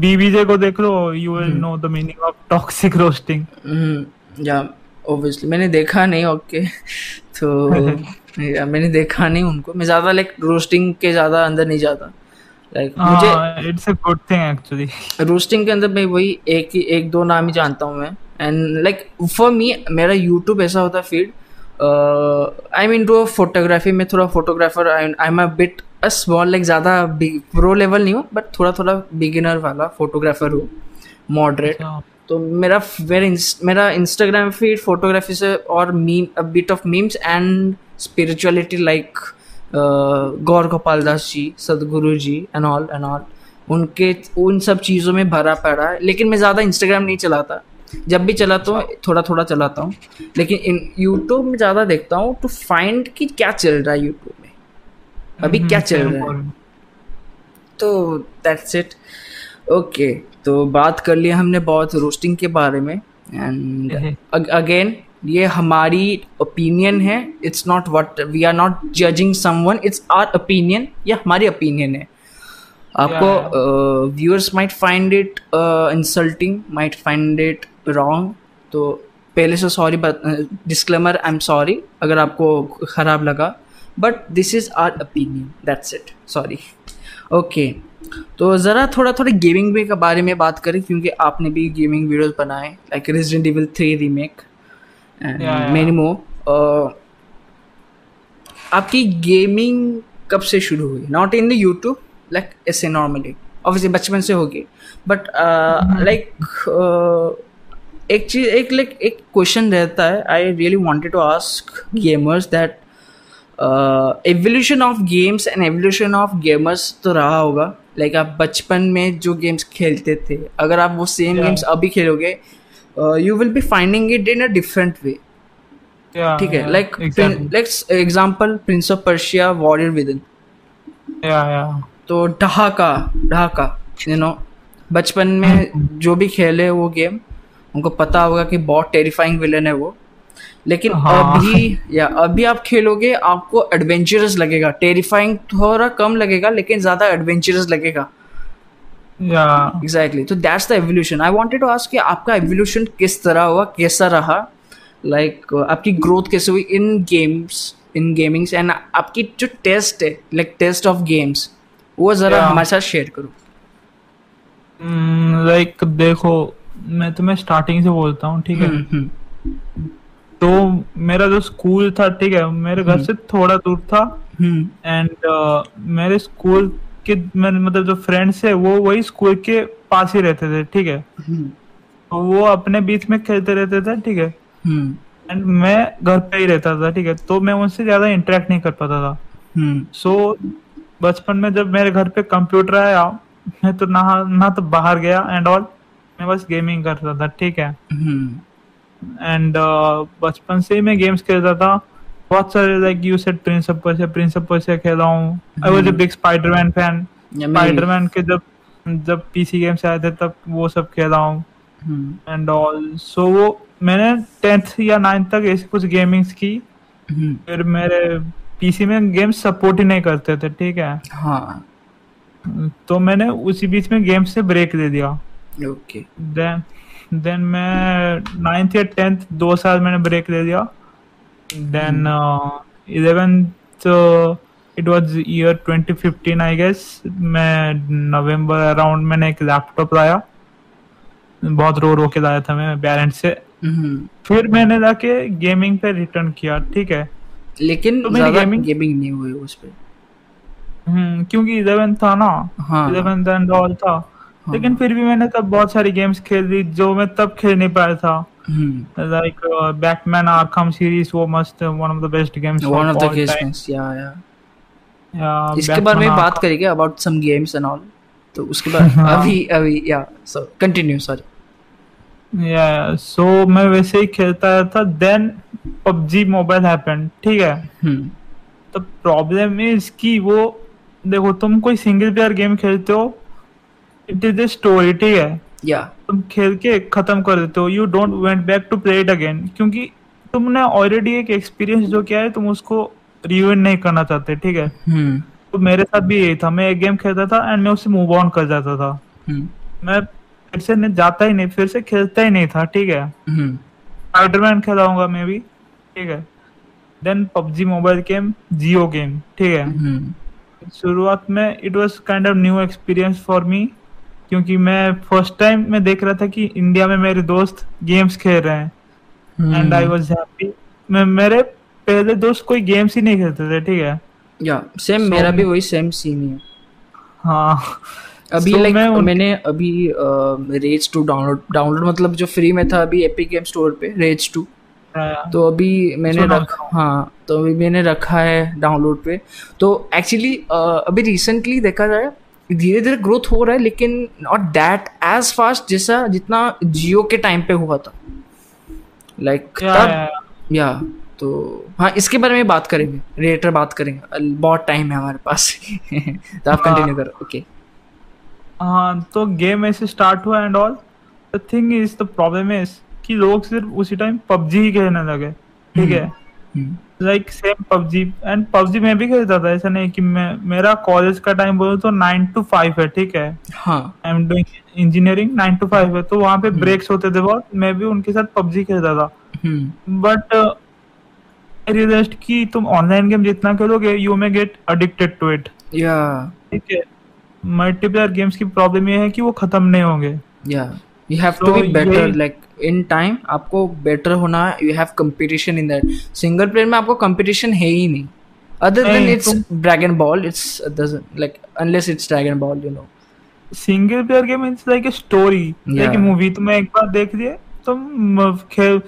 बीबीजे को देख लो you will know the meaning of toxic roasting या ऑब्वियसली मैंने देखा नहीं ओके तो मैंने देखा नहीं उनको। मैं ज़्यादा लाइक रोस्टिंग के ज़्यादा अंदर नहीं जाता। लाइक like, मुझे it's a good thing actually roasting के अंदर मैं वही एक ही एक दो नाम ही जानता हूँ मैं। एंड लाइक फॉर मी मेरा यूट्यूब ऐसा होता है feed I mean to photography में थोड़ा photographer I am a bit a small like ज़्यादा प्रो लेवल नहीं हो बट थोड़ा थोड़ा बिगिनर वाला फोटोग्राफर हो मॉडरेट तो मेरा मेरा मेरा इंस्टाग्राम फ़ीड फोटोग्राफी से और meme a bit of memes and spirituality like Gaur Gopal Das ji Sadhguru ji and all and all उनके उन सब चीज़ों में भरा पड़ा है। लेकिन मैं ज़्यादा इंस्टाग्राम नहीं चलाता। जब भी चलाता हूँ थोड़ा थोड़ा चलाता हूँ। लेकिन इन यूट्यूब में ज़्यादा देखता हूँ टू फाइंड कि क्या चल रहा है यूट्यूब में। अभी क्या चल रहा है। तो दैट्स इट ओके तो बात कर लिया हमने बहुत रोस्टिंग के बारे में। एंड अगेन ये हमारी ओपिनियन है. It's not what we are not judging someone it's our opinion ये हमारी ओपिनियन है. आपको viewers might find it insulting might find it wrong तो पहले से sorry disclaimer I am sorry अगर आपको ख़राब लगा. But this is our opinion that's it sorry okay तो ज़रा थोड़ा थोड़ा गेमिंग वे के बारे में बात करें क्योंकि आपने भी गेमिंग वीडियोस बनाए like Resident Evil three remake many more आपकी गेमिंग कब से शुरू हुई? Not in the YouTube like ऐसे नॉर्मली ऑब्वियसली बचपन से होगी. बट लाइक uh, uh, एक चीज़ एक लाइक एक क्वेश्चन रहता है. I really wanted to ask gamers that evolution of games and evolution of gamers तो रहा होगा. लाइक like, आप बचपन में जो गेम्स खेलते थे अगर आप वो सेम गेम्स अभी खेलोगे you will be finding it in a different way ठीक है like let's example Prince of Persia Warrior within तो ढाका ढाका यू नो बचपन में जो भी खेले वो गेम उनको पता होगा कि बहुत टेरिफाइंग विलन है वो। लेकिन हाँ. अभी या अभी आप खेलोगे आपको एडवेंचरस लगेगा। टेरिफाइंग थोड़ा कम लगेगा लेकिन ज़्यादा एडवेंचरस लगेगा। एग्जैक्टली तो that's the evolution I wanted to ask कि आपका एवोल्यूशन किस तरह हुआ? कैसा रहा? लाइक like, आपकी ग्रोथ कैसे हुई in games in gamings and आपकी जो टेस्ट है लाइक टेस्ट ऑफ़ गेम्स वो जरा yeah. हमारे साथ शेयर करो। लाइक hmm, like, देखो मैं तुम्हें स्टार्टिंग से बोलता हूँ ठीक है? हम्म, हम्म। तो मेरा जो स्कूल था ठीक है मेरे घर से थोड़ा दूर था। एंड uh, मेरे स्कूल के मतलब जो फ्रेंड्स है वो वही स्कूल के पास ही रहते थे ठीक है? तो वो अपने बीच में खेलते रहते थे ठीक है? एंड मैं घर पे ही रहता था ठीक है? तो मैं उनसे ज़्यादा इंटरेक्ट नहीं कर पाता था। सो so, बचपन में जब मेरे घर पे कंप्यूटर आया मैं तो ना ना तो बाहर गया एंड ऑल मैं बस गेमिंग करता था ठीक है? एंड uh, बचपन से ही मैं गेम्स खेलता था। बहुत सारे like you said Prince of Persia Prince of Persia खेला हूँ। I was a big Spiderman fan Spiderman के जब जब पीसी गेम्स आए थे तब वो सब खेला हूँ। एंड ऑल सो वो मैंने टेंथ या नाइन्थ तक ऐसी कुछ गेमिंग्स की। hmm. फिर मेरे पीसी में गेम्स सपोर्ट ही नहीं करते थे ठीक है? हाँ। तो मैंने उसी बीच में गेम्स से ब्रेक दे दिया। ओके देन देन मैं नाइन्थ या टेंथ दो साल मैंने ब्रेक ले दिया। Then eleventh it was year 2015 I guess मैं नवंबर अराउंड मैंने एक लैपटॉप लाया। बहुत रो रो के लाया था मैं पेरेंट्स से। mm-hmm. फिर मैंने जाके गेमिंग पे रिटर्न किया ठीक है। लेकिन तो मेरी गेमिंग गेमिंग नहीं हुई उस पे। हम्म क्योंकि इलेवेंथ था ना। इलेवेंथ एंड ऑल था। हाँ। लेकिन फिर भी मैंने तब बहुत सारी गेम्स खेल ली जो मैं तब खेल नहीं पाया था। लाइक बैटमैन आर्कम सीरीज़ वो मस्त one of the best games one of the games या या इसके बारे में बात करेंगे about some games and all तो उसके बाद अभी अभी या सो कंटिन्यू सॉरी या सो मैं वैसे ही खेलता था देन पबजी मोबाइल हैपेंड ठीक है? हम्म। तो प्रॉब्लम इज़ कि वो देखो तुम कोई सिंगल प्लेयर गेम खेलते हो इट इज़ ए स्टोरी ठीक है? या तुम खेल के खत्म कर देते हो। You don't went back to play it again क्योंकि तुमने ऑलरेडी एक एक्सपीरियंस जो किया है तुम उसको रिवेंट नहीं करना चाहते ठीक है? Hmm. तो मेरे साथ भी यही था। मैं एक गेम खेलता था एंड मैं उससे मूव ऑन कर जाता था। Hmm. मैं फिर से नहीं जाता ही नहीं फिर से खेलता ही नहीं था ठीक है? Spiderman hmm. खेलाऊँगा मैं भी ठीक है? Then PUBG mobile game Jio game ठीक है? शुरुआत में it was kind of new experience for me क्योंकि मैं फ़र्स्ट टाइम मैं देख रहा था कि इंडिया में मेरे दोस्त गेम्स खेल रहे हैं। एंड आई वाज हैप्पी मैं मेरे पहले दोस्त कोई गेम्स ही नहीं खेलते थे ठीक है? या सेम so, मेरा भी वही सेम सीन है हाँ। अभी so, like, मैं उन... मैंने अभी रेज टू डाउनलोड डाउनलोड मतलब जो फ्री में था अभी एपिक गेम स्टोर पे रेज टू हाँ। तो अभी मैंने रखा हाँ तो अभी मैंने रखा है डाउनलोड पे। तो एक्चुअली अभी रिसेंटली देखा जाए धीरे धीरे ग्रोथ हो रहा है लेकिन नॉट दैट एज फास्ट जैसा जितना जियो के टाइम पे हुआ था। लाइक like, तब या तो हाँ इसके बारे में बात करेंगे रिलेटर बात करेंगे। बहुत टाइम है हमारे पास। तो आप कंटिन्यू हाँ। करो ओके हाँ तो गेम ऐसे स्टार्ट हुआ and all the thing is the problem is कि लोग सिर्फ़ उसी टाइम पबजी ही खेलने लगे ठीक है? Hmm. Like same PUBG and PUBG मैं भी खेलता था। ऐसा नहीं कि मैं मेरा कॉलेज का टाइम बोलो तो नाइन टू फाइव है ठीक है? हाँ। I am doing engineering nine to five है। तो वहाँ पे ब्रेक्स हम्म। होते थे बहुत। मैं भी उनके साथ पबजी खेलता था। बट रियलाइज्ड कि तुम ऑनलाइन गेम जितना खेलोगे you may get addicted to it yeah. ठीक है? मल्टीप्लेयर गेम्स की प्रॉब्लम ये है कि वो खत्म नहीं होंगे। Yeah. You have to be better like in time आपको बेटर होना है you have competition in that single player में आपको कंपटीशन है ही नहीं। Other than it's dragon ball it's doesn't like unless it's dragon ball you know single player game it's like a story like movie तुम एक बार देख लिए तुम खेल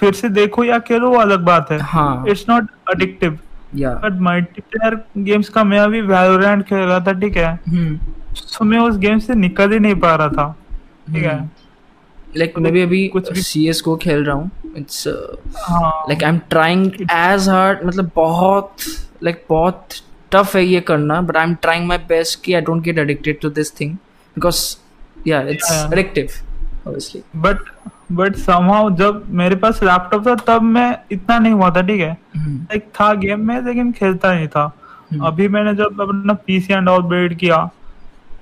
फिर से देखो या खेलो वो अलग बात है। हाँ। It's not addictive yeah but multiplayer games का मैं अभी वैलोरेंट खेल रहा था ठीक है? तो मैं उस गेम से निकल ही नहीं पा रहा था ठीक है? लाइक मैं भी अभी कुछ सी एस को खेल रहा हूँ. It's like I am trying as hard मतलब बहुत लाइक like, बहुत टफ है ये करना but I am trying my best कि I don't get addicted to this thing because yeah it's addictive obviously but but somehow जब मेरे पास laptop था तब मैं इतना नहीं हुआ था ठीक है? Like hmm. था गेम में लेकिन खेलता नहीं था। hmm. अभी मैंने जब अपना पीसी एंड ऑल बिल्ड किया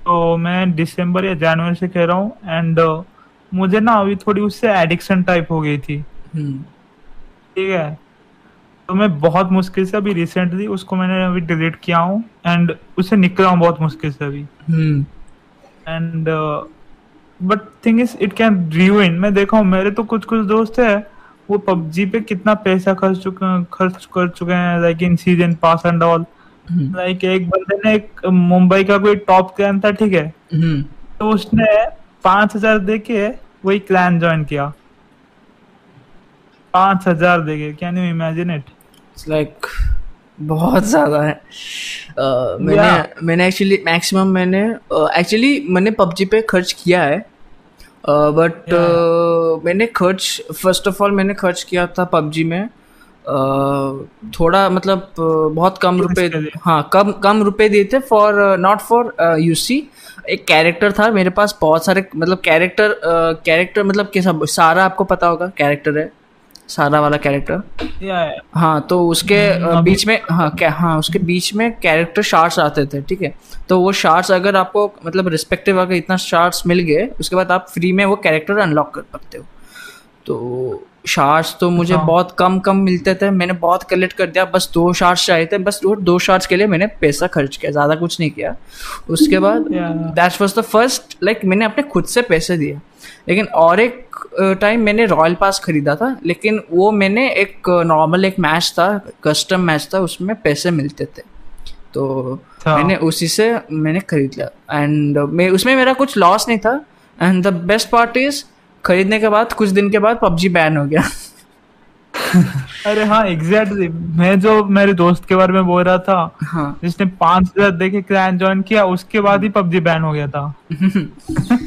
तो मैं दिसंबर या जनवरी से खेल रहा हूँ एंड uh, मुझे ना अभी थोड़ी उससे एडिक्शन टाइप हो गई थी। hmm. ठीक है? तो मैं बहुत मुश्किल से अभी रिसेंटली उसको मैंने अभी डिलीट किया हूँ एंड उससे निकला हूँ बहुत मुश्किल से अभी। And but thing is it can in मैं देखा हूँ मेरे तो कुछ कुछ दोस्त है वो पबजी पे कितना पैसा खर्च चुके खर्च कर चुके हैं like in season pass and all like एक बंदे ने एक मुंबई का कोई टॉप क्लैन था ठीक है? hmm. तो उसने पाँच हज़ार दे के वही क्लैन ज्वाइन किया। पाँच हज़ार देके can you imagine it like बहुत ज़्यादा है। uh, मैंने yeah. मैंने एक्चुअली मैक्सिमम मैंने एक्चुअली uh, मैंने पबजी पे खर्च किया है। But uh, yeah. uh, मैंने खर्च फ़र्स्ट ऑफ़ ऑल मैंने खर्च किया था पबजी में। थोड़ा मतलब बहुत कम रुपए हाँ। कम कम रुपए दिए थे फॉर नॉट फॉर यूसी एक कैरेक्टर था मेरे पास बहुत सारे मतलब कैरेक्टर कैरेक्टर मतलब कैसा सारा आपको पता होगा कैरेक्टर है सारा वाला कैरेक्टर हाँ तो उसके हम्म, बीच में हाँ क्या हाँ उसके बीच में कैरेक्टर शार्ट्स आते थे ठीक है। तो वो शार्ट्स अगर आपको मतलब रिस्पेक्टिव अगर इतना शार्ट्स मिल गए उसके बाद आप फ्री में वो कैरेक्टर अनलॉक कर सकते हो। तो शार्ट्स तो मुझे हाँ. बहुत कम कम मिलते थे मैंने बहुत कलेक्ट कर दिया बस दो शार्ट्स चाहिए थे बस दो शार्ट्स के लिए मैंने पैसा खर्च किया ज़्यादा कुछ नहीं किया। उसके बाद that was the first like मैंने अपने खुद से पैसे दिए। लेकिन और एक टाइम मैंने रॉयल पास खरीदा था लेकिन वो मैंने एक नॉर्मल एक मैच था कस्टम मैच था उसमें पैसे मिलते थे। तो हाँ। मैंने उसी से मैंने खरीद लिया। एंड मैं उसमें मेरा कुछ लॉस नहीं था। And the best part is खरीदने के बाद कुछ दिन के बाद पबजी बैन हो गया। अरे हाँ एग्जैक्टली मैं जो मेरे दोस्त के बारे में बोल रहा था हाँ। जिसने पाँच हज़ार देखे क्लैन ज्वाइन किया उसके बाद ही पबजी बैन हो गया था।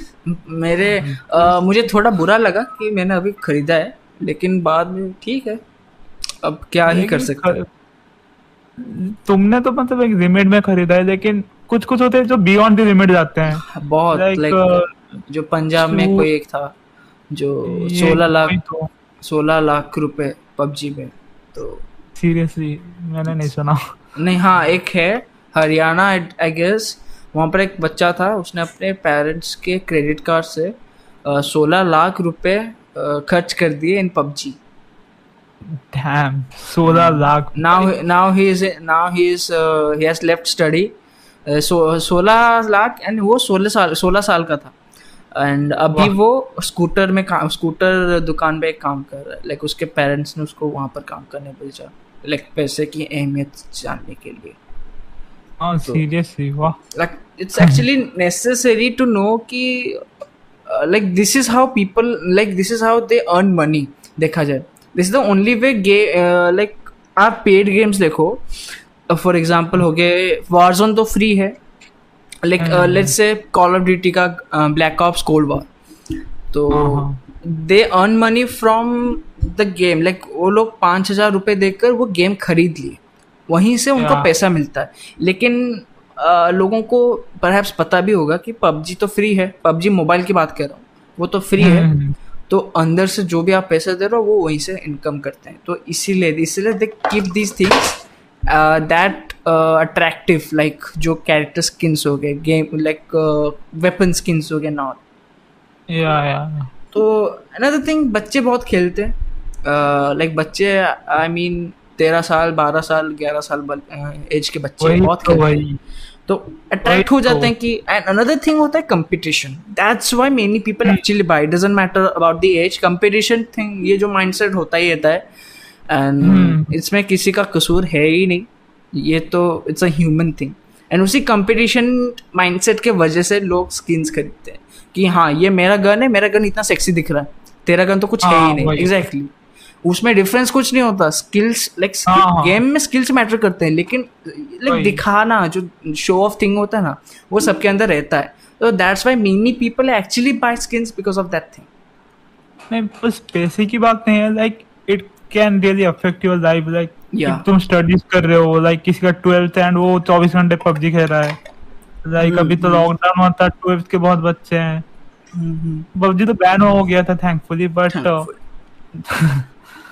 मेरे आ, मुझे थोड़ा बुरा लगा कि मैंने अभी खरीदा है लेकिन बाद में ठीक है। अब क्या ही कर सकते तुमने तो मतलब एक लिमिट में खरीदा है लेकिन कुछ कुछ होते हैं जो बियॉन्ड द लिमिट जाते हैं। बहुत लाइक like, जो पंजाब में कोई एक था। जो सोलह लाख तो। सोलह लाख रुपए पबजी में तो सीरियसली मैंने नहीं सुना। नहीं हाँ एक है हरियाणा आई गेस वहाँ पर एक बच्चा था उसने अपने पेरेंट्स के क्रेडिट कार्ड से सोलह लाख रुपए खर्च कर दिए इन पबजी। Damn, सोलह lakh. Now now he is now he is uh, he has left study सोलह लाख एंड वो सोलह साल सोलह साल का था। एंड अभी वो स्कूटर में काम स्कूटर दुकान पे काम कर रहा है। लाइक उसके पेरेंट्स ने उसको वहाँ पर काम करने भेजा। लाइक पैसे की अहमियत जानने के लिए। सीरियसली वाह। Like it's actually necessary to know कि like this is how people like this is how they earn money देखा जाए। This is the only way gay like आप पेड गेम्स देखो। फॉर uh, एग्ज़ाम्पल हो गए Warzone तो free है। Like let's say Call of Duty का Black Ops Cold War तो they earn money from the game like वो लोग पाँच हज़ार रुपये देकर वो गेम खरीद लिए। वहीं से उनको पैसा मिलता है। लेकिन आ, लोगों को पर पता भी होगा कि पबजी तो फ्री है। पबजी मोबाइल की बात कर रहा हूँ। वो तो फ्री है। हम्म। तो अंदर से जो भी आप पैसा दे रहे हो वो वहीं से इनकम करते हैं। तो इसीलिए इसीलिए they keep these things that attractive like जो कैरेक्टर स्किन्स हो गए गेम लाइक वेपन स्किन्स हो गए नॉट या या तो अनदर थिंग बच्चे बहुत खेलते हैं. लाइक बच्चे आई मीन तेरह साल बारह साल ग्यारह साल एज के बच्चे बहुत तो खेलते तो अट्रैक्ट हो जाते हैं तो। कि एंड अनदर थिंग होता है competition that's why many people actually buy doesn't matter about the age competition thing ये जो माइंडसेट होता ही रहता है एंड hmm. इसमें किसी का कसूर है ही नहीं। ये तो it's a human thing and उसी कंपटीशन माइंडसेट के वजह से लोग स्किन्स खरीदते हैं। कि हाँ ये मेरा गन है मेरा गन इतना सेक्सी दिख रहा है। तेरा गन तो कुछ है ही हाँ, नहीं। Exactly exactly. उसमें डिफरेंस कुछ नहीं होता। स्किल्स लाइक गेम में स्किल्स मैटर करते हैं। लेकिन लाइक दिखाना जो शो ऑफ़ थिंग होता है ना वो सबके अंदर रहता है। तो that's why many people actually buy skins because of that thing नहीं बस पैसे की बात नहीं है। Like it can really affect your life like तुम स्टडीज़ कर रहे हो लाइक किसी का ट्वेल्थ एंड वो चौबीस घंटे पबजी खेल रहा है। लाइक अभी तो लॉकडाउन hmm. हुआ था ट्वेल्थ के बहुत बच्चे हैं। पबजी hmm, तो बैन हो गया था थैंकफुली बट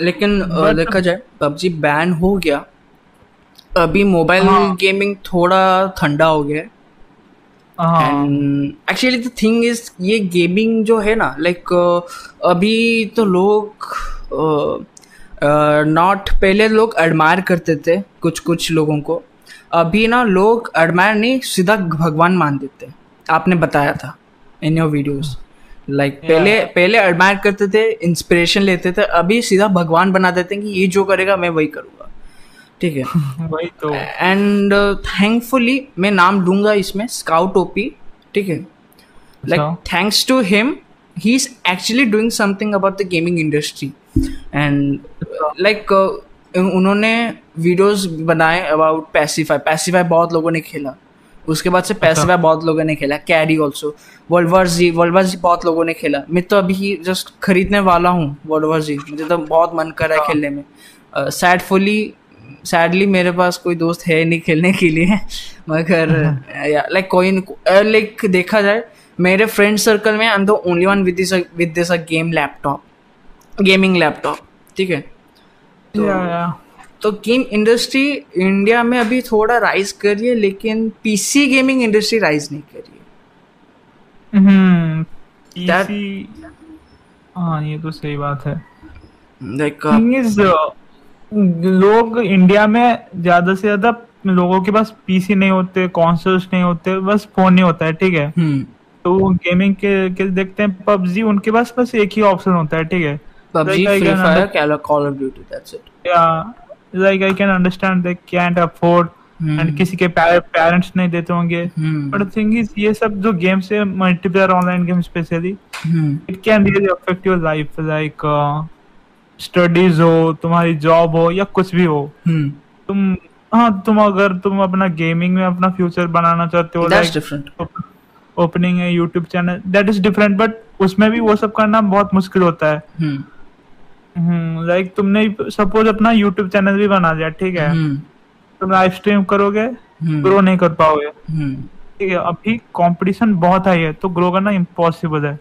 लेकिन देखा जाए पबजी बैन हो गया। अभी मोबाइल हाँ. गेमिंग थोड़ा ठंडा हो गया एक्चुअली द थिंग इज़ ये गेमिंग जो है ना लाइक अभी तो लोग नॉट पहले लोग एडमायर करते थे कुछ कुछ लोगों को। अभी ना लोग एडमायर नहीं सीधा भगवान मान देते आपने बताया था in your videos like like, yeah. पहले पहले एडमायर करते थे इंस्पिरेशन लेते थे अभी सीधा भगवान बना देते हैं कि ये जो करेगा मैं वही करूँगा। ठीक है? वही तो। एंड थैंकफुली uh, मैं नाम लूँगा इसमें स्काउट ओपी ठीक है? Like thanks to him he is actually doing something about the gaming industry and like उन्होंने वीडियोस बनाए अबाउट पैसिफाई पैसिफाई बहुत लोगों ने खेला. उसके बाद से पैसिफाई अच्छा। बहुत लोगों ने खेला. Carry also World War Z World War Z बहुत लोगों ने खेला. मैं तो अभी जस्ट खरीदने वाला हूँ वर्ल्ड वार जी मुझे तो बहुत मन कर रहा है हाँ। खेलने में. सैडफुली uh, सैडली मेरे पास कोई दोस्त है नहीं खेलने के लिए. मगर लाइक कोई लाइक देखा जाए मेरे फ्रेंड सर्कल में I am the only one with this with this a game laptop gaming laptop ठीक है? तो yeah, तो गेम इंडस्ट्री इंडिया में अभी थोड़ा राइज कर रही है लेकिन पीसी गेमिंग इंडस्ट्री राइज नहीं कर रही हम्म हाँ ये तो सही बात है। लाइक uh, लोग इंडिया में ज़्यादा से ज़्यादा लोगों के पास पीसी नहीं होते कॉन्सोल्स नहीं होते बस फ़ोन नहीं होता है ठीक है? हम्म। तो गेमिंग के, के देखते हैं पबजी उनके पास बस एक ही ऑप्शन होता है ठीक है? PUBG Free Fire Call of Duty that's it yeah like I can understand they can't afford and किसी के पेरेंट्स नहीं देते होंगे। बट थिंग इज़ ये सब जो गेम्स है multiplayer online game specially it can really affect your life like studies हो तुम्हारी जॉब हो या कुछ भी हो। Hmm. तुम हाँ तुम अगर तुम अपना गेमिंग में अपना फ्यूचर बनाना चाहते हो लाइक ओपनिंग है YouTube channel that is different but उसमें भी वो सब करना बहुत मुश्किल होता है। Hmm. लाइक तुमने सपोज़ अपना यूट्यूब चैनल भी बना दिया ठीक है? hmm. तुम लाइव स्ट्रीम करोगे ग्रो नहीं कर पाओगे। ठीक है अभी कंपटीशन बहुत हाई है तो ग्रो करना इम्पॉसिबल है।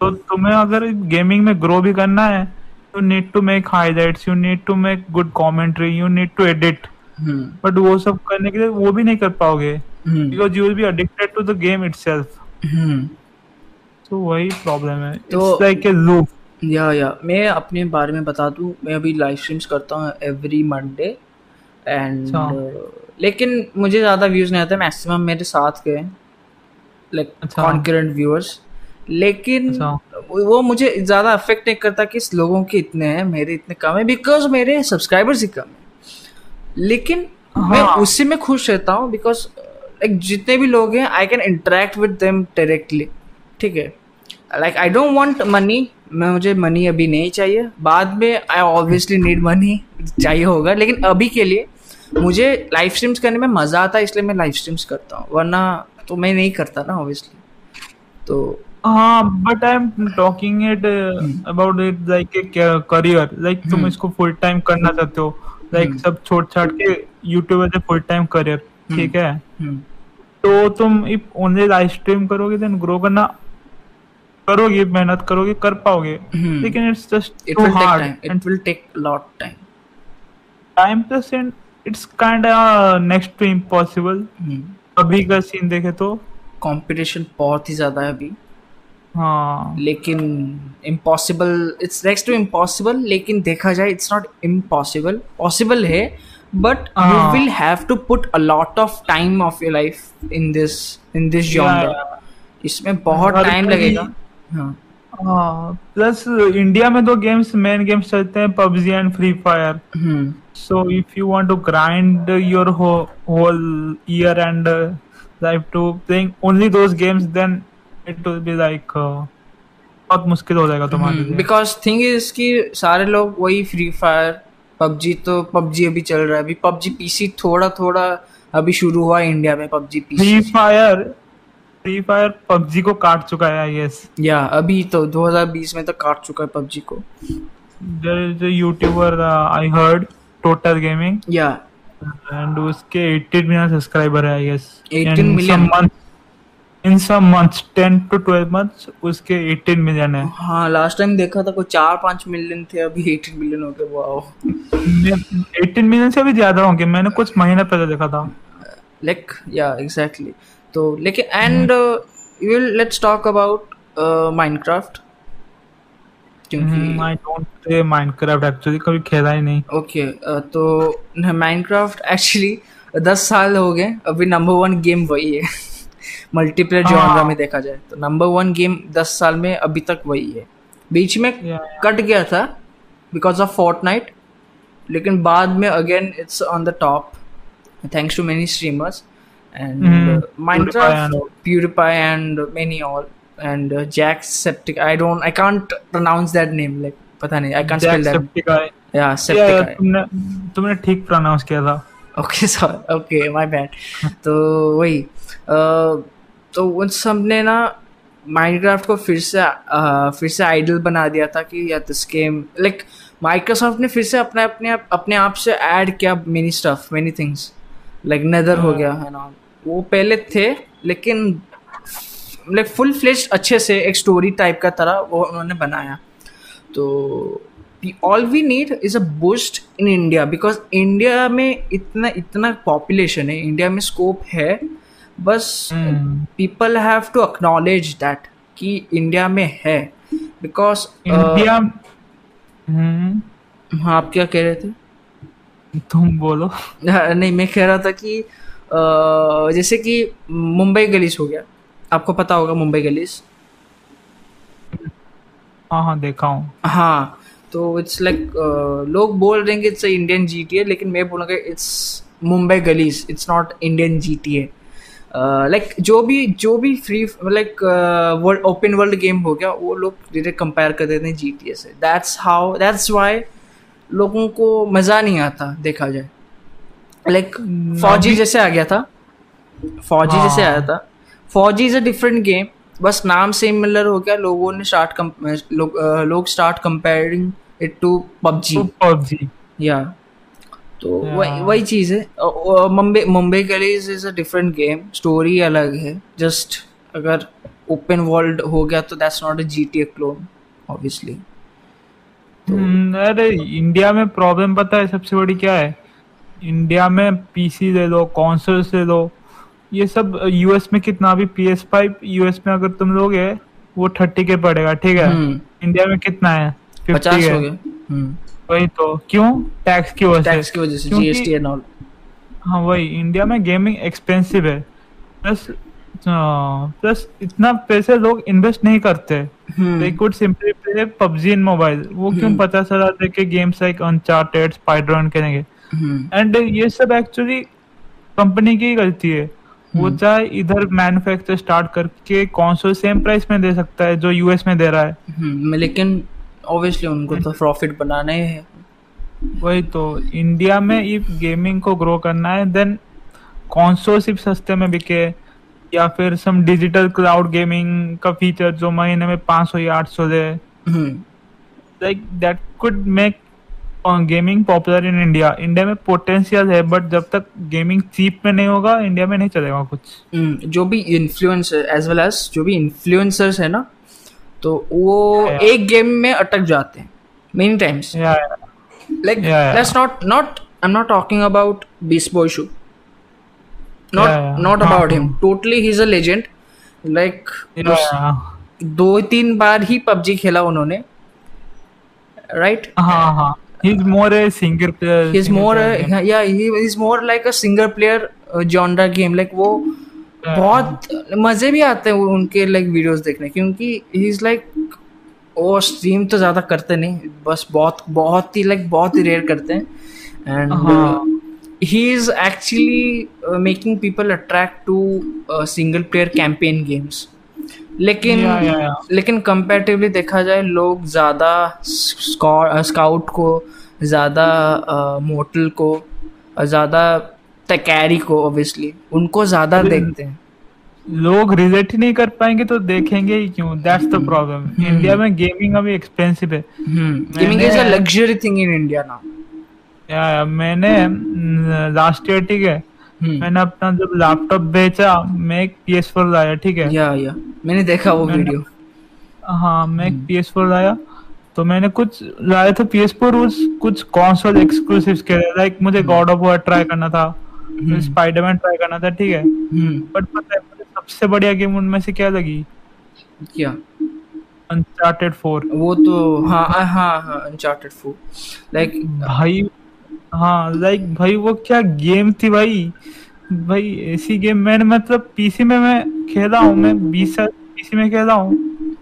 तो तुम्हें अगर गेमिंग में ग्रो भी करना है you need to make highlights you need to make good commentary you need to edit but वो सब करने के लिए वो भी नहीं कर पाओगे because you will be addicted to the game itself तो वही प्रॉब्लम है। इट्स लाइक ए लूप या या। मैं अपने बारे में बता दूँ मैं अभी लाइव स्ट्रीम्स करता हूँ एवरी मंडे एंड लेकिन मुझे ज़्यादा व्यूज़ नहीं आते मैक्सिमम मेरे साथ के लाइक कॉन्करेंट व्यूअर्स लेकिन अच्छा। वो मुझे ज़्यादा अफेक्ट नहीं करता कि लोगों के इतने हैं मेरे इतने कम है बिकॉज़ मेरे सब्सक्राइबर्स ही कम है। लेकिन हाँ. मैं उसी में खुश रहता हूँ बिकॉज़ लाइक जितने भी लोग हैं I can interact with them directly ठीक है। Like I don't want money मैं मुझे मनी अभी नहीं चाहिए बाद में आई ऑब्वियसली नीड मनी चाहिए होगा लेकिन अभी के लिए मुझे लाइव स्ट्रीम्स करने में मज़ा आता है इसलिए मैं लाइव स्ट्रीम्स करता हूँ वरना तो मैं नहीं करता ना ऑब्वियसली तो हाँ but I am talking it about it like a career like तुम hmm. इसको फुल टाइम करना चाहते हो लाइक like, hmm. सब छोड़ छाड़ के YouTube as a full time career ठीक है. तो तुम इफ़ ओनली लाइव स्ट्रीम करोगे देन ग्रो करना करोगे मेहनत करोगे कर पाओगे लेकिन it's just it will take time it will take lot time time plus and it's kind next to impossible अभी का सीन देखे तो। कंपटीशन बहुत ही ज़्यादा है अभी। हाँ। लेकिन impossible it's next to impossible लेकिन देखा जाए इट्स नॉट इम्पॉसिबल पॉसिबल है but you. Will have to put a lot of time of your life in this in this genre इसमें बहुत टाइम लगेगा। प्लस इंडिया में दो गेम्स मेन गेम्स चलते हैं PUBG and Free Fire hmm. Want to grind your whole, whole year and uh, life to playing only those games, then it will be like uh, बहुत मुश्किल हो जाएगा तुम्हारे लिए। बिकॉज़ थिंग इज़ कि सारे लोग वही फ्री फायर पबजी तो पबजी अभी चल रहा है। अभी पबजी पीसी थोड़ा थोड़ा अभी शुरू हुआ इंडिया में PUBG PC Free Fire Free Fire PUBG को काट चुका है गेस या अभी तो 2020 में तो काट चुका है पबजी को। There is a YouTuber I heard Total Gaming yeah. And उसके 18 मिलियन सब्सक्राइबर है guess 18 million? In some months 10 two 12 months उसके 18 मिलियन है. हाँ लास्ट टाइम देखा था कोई चार पाँच मिलियन थे अभी 18 मिलियन हो गए वाओ 18 मिलियन से भी ज़्यादा होंगे मैंने कुछ महीने पहले देखा था. लाइक या एग्जैक्टली तो लेकिन and will let's talk about Minecraft क्योंकि आई डोंट माइनक्राफ्ट एक्चुअली कभी खेला ही नहीं। ओके तो माइनक्राफ्ट एक्चुअली दस साल हो गए अभी नंबर वन गेम वही है। मल्टीप्लेयर हाँ। जॉनरा में देखा जाए तो नंबर वन गेम दस साल में अभी तक वही है। बीच में Yeah, कट गया था बिकॉज़ ऑफ़ फोर्ट लेकिन बाद में again it's on the top thanks to many streamers and Mhm. Minecraft PewDiePie and. PewDiePie and many all and uh, Jacksepticeye. I don't, I can't pronounce that name. Like, पता नहीं, I can't spell that. Yeah, Yeah, तुमने तुमने ठीक pronounce किया था Okay, sorry. Okay, my bad. तो वही, uh, तो उन सबने ना माइनक्राफ्ट को फिर से uh, फिर से आइडल बना दिया था कि या दिस गेम लाइक माइक्रोसॉफ्ट ने फिर से अपने अपने अपने आप से ऐड किया many stuff many things like nether हो गया है ना वो पहले थे लेकिन लाइक फुल फ्लेज अच्छे से एक स्टोरी टाइप का तरह वो उन्होंने बनाया। तो all we need is a boost in India because India में इतना इतना पॉपुलेशन है इंडिया में स्कोप है बस। People have to acknowledge that कि इंडिया में है। बिकॉज़ इंडिया हम्म हाँ आप क्या कह रहे थे? तुम बोलो। हाँ, नहीं मैं कह रहा था कि अ, जैसे कि मुंबई गलीस हो गया। आपको पता होगा मुंबई गलीस हाँ हाँ देखा हूँ। हाँ तो इट्स लाइक लोग बोल रहे हैं कि it's Indian G T A लेकिन मैं बोलूँगा it's Mumbai Gullies it's not Indian G T A like जो भी जो भी free like world open world game हो गया वो लोग डायरेक्ट कंपेयर कर देते हैं जी टी ए से। दैट्स हाउ दैट्स वाई लोगों को मज़ा नहीं आता देखा जाए। लाइक फौजी जैसे आ गया था। फौजी हाँ। जैसे आया था। फौजी इज़ अ डिफरेंट गेम बस नाम सिमिलर हो गया। लोगों ने स्टार्ट लोग लोग start comparing it to PUBG PUBG या तो वही वही चीज़ है। Mumbai Mumbai Gullies is a different game story अलग है। जस्ट अगर ओपन वर्ल्ड हो गया तो that's not a G T A clone obviously अरे इंडिया में प्रॉब्लम पता है सबसे बड़ी क्या है? इंडिया में पीसी ले लो कॉन्सोल्स ले लो ये सब यूएस में कितना अभी पी एस फाइव यूएस में अगर तुम लोगे वो थर्टी के पड़ेगा ठीक है? हम्म। इंडिया में कितना है? 50 पचास है। हो हम्म। वही तो क्यों? टैक्स की वजह टैक्स से की वजह से जीएसटी एंड ऑल हाँ वही इंडिया में गेमिंग एक्सपेंसिव है। प्लस प्लस इतना पैसे लोग इन्वेस्ट नहीं करते। They could simply play PUBG in mobile वो क्यों हम्म। पचास हज़ार दे के गेम्स लाइक अनचार्टेड स्पाइडरमैन खेलेंगे? हम्म एंड ये सब एक्चुअली कंपनी की गलती है। वो हम्म। चाहे इधर मैन्युफैक्चर स्टार्ट करके कौन सेम प्राइस में दे सकता है जो यूएस में दे रहा है। हम्म, लेकिन ऑब्वियसली उनको तो प्रॉफिट बनाना ही है। वही तो इंडिया में इफ़ गेमिंग को ग्रो करना है देन कौनसो सिर्फ़ सस्ते में बिके या फिर सम डिजिटल क्लाउड गेमिंग का फीचर जो महीने में 500 या 800 दे। हम्म। Like that could make gaming popular in India India में पोटेंशियल है बट जब तक गेमिंग चीप में नहीं होगा इंडिया में नहीं चलेगा कुछ। हम्म, जो भी इन्फ्लुएंसर एज वेल एज जो भी इन्फ्लुएंसर्स है ना तो वो Yeah. एक गेम में अटक जाते हैं many times yeah like Yeah, yeah. let's not not i'm not talking about beast boy shoe not Yeah, yeah. not हाँ, a legend. Like उस- दो तीन बार ही पबजी खेला उन्होंने राइट हाँ हाँ. He's more a single player he's singer more player a, yeah he is more like a single player uh, genre game. Like वो बहुत मज़े भी आते हैं उनके लाइक वीडियोस देखने क्योंकि ही इज़ लाइक वो स्ट्रीम तो ज़्यादा करते नहीं बस बहुत बहुत ही लाइक बहुत ही रेयर करते हैं. And he. Is actually making people attract to single player campaign games लेकिन Yeah, yeah, yeah. लेकिन कंपेरेटिवली देखा जाए लोग ज़्यादा स्काउट को ज़्यादा मोटल को ज़्यादा तकैरी को ऑब्वियसली उनको ज़्यादा देखते हैं। लोग रिजेक्ट ही नहीं कर पाएँगे तो देखेंगे ही क्यों? दैट्स द प्रॉब्लम इंडिया में गेमिंग अभी एक्सपेंसिव है। Gaming is a luxury thing in India now yeah, yeah, मैंने लास्ट ईयर ठीक है मैंने अपना जब लैपटॉप बेचा मैं एक पी एस फोर लाया ठीक है। या या। मैंने देखा वो वीडियो। हाँ मैं एक पी एस फोर लाया। तो मैंने कुछ लाया था पी एस फोर उस कुछ कॉन्सोल एक्सक्लूसिव के लाइक मुझे गॉड ऑफ़ वॉर ट्राई करना था स्पाइडरमैन ट्राई करना था ठीक है। बट पता है मुझे सबसे बढ़िया गेम उनमें से क्या लगी? क्या? अनचार्टेड फोर वो तो हाँ हाँ हाँ अनचार्टेड फोर लाइक भाई हाँ लाइक भाई वो क्या गेम थी भाई? भाई ऐसी गेम मैंने मतलब पीसी में मैं खेला हूँ मैं बीस साल पीसी में खेला हूँ।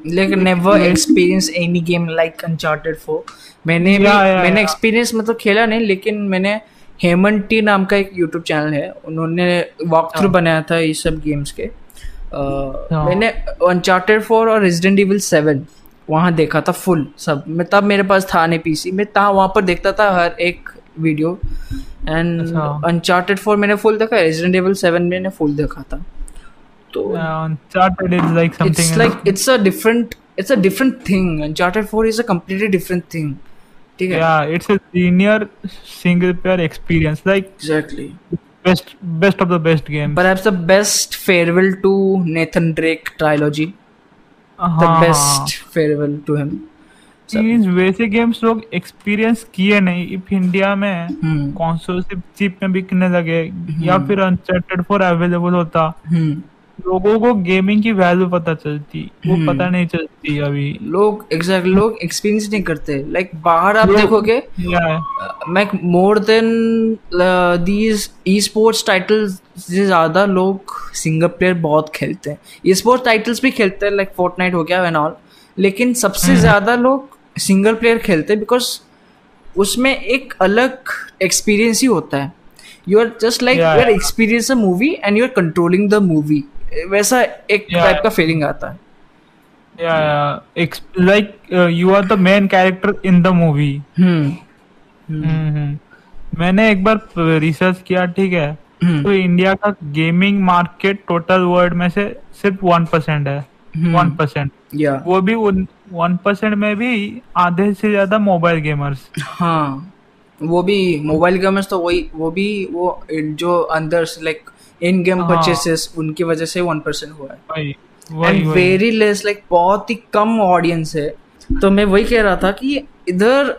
like never experience any game like uncharted 4 मैंने भी Yeah, yeah, मैंने एक्सपीरियंस मतलब खेला नहीं लेकिन मैंने हेमंत टी नाम का एक यूट्यूब चैनल है। उन्होंने वॉक थ्रू. बनाया था ये सब गेम्स के। हाँ. मैंने अनचार्टेड 4 और रेजिडेंट इविल 7 वहाँ देखा था फुल सब। मैं तब मेरे पास था नहीं पीसी मैं तहाँ वहाँ पर देखता था हर एक वीडियो एंड अच्छा. अनचार्टेड 4 मैंने फुल देखा रेजिडेंट इविल 7 मैंने फुल देखा था तो Uncharted is like it's something like it's a different it's a different thing uncharted 4 is a completely different thing ठीक है yeah it's a linear single player experience like exactly best best of the best games perhaps the best farewell to nathan drake trilogy the हाँ, best farewell to him means वैसे games लोग experience किए नहीं। If India में हम्म। कौन chip में बिकने लगे या फिर अनचार्टेड फोर अवेलेबल होता हम्म। लोगों को गेमिंग की वैल्यू पता चलती वो हम्म। पता नहीं चलती अभी। लोग एग्जैक्टली लोग एक्सपीरियंस नहीं करते। लाइक like, बाहर आप देखोगे मैं more than these esports titles से ज़्यादा लोग सिंगल प्लेयर बहुत खेलते हैं। ई स्पोर्ट्स टाइटल्स भी खेलते हैं लाइक फोर्टनाइट हो गया एंड ऑल लेकिन सबसे हम्म। ज़्यादा लोग सिंगल प्लेयर खेलते हैं बिकॉज़ उसमें एक अलग एक्सपीरियंस ही होता है। You are just like you are experience a movie and you are controlling the movie वैसा एक Yeah, टाइप का फीलिंग आता है। Like you are the main character in the movie मैंने एक बार रिसर्च किया ठीक है? हम्म तो इंडिया का गेमिंग मार्केट टोटल वर्ल्ड में से सिर्फ़ वन परसेंट है। वन परसेंट या वो भी वन परसेंट में भी आधे से ज़्यादा मोबाइल गेमर्स हाँ वो भी मोबाइल गेमर्स तो वही वो भी वो जो अंदर लाइक इन गेम। परचेसेस उनकी वजह से वन परसेंट हुआ है। एंड वेरी लेस लाइक बहुत ही कम ऑडियंस है। तो मैं वही कह रहा था कि इधर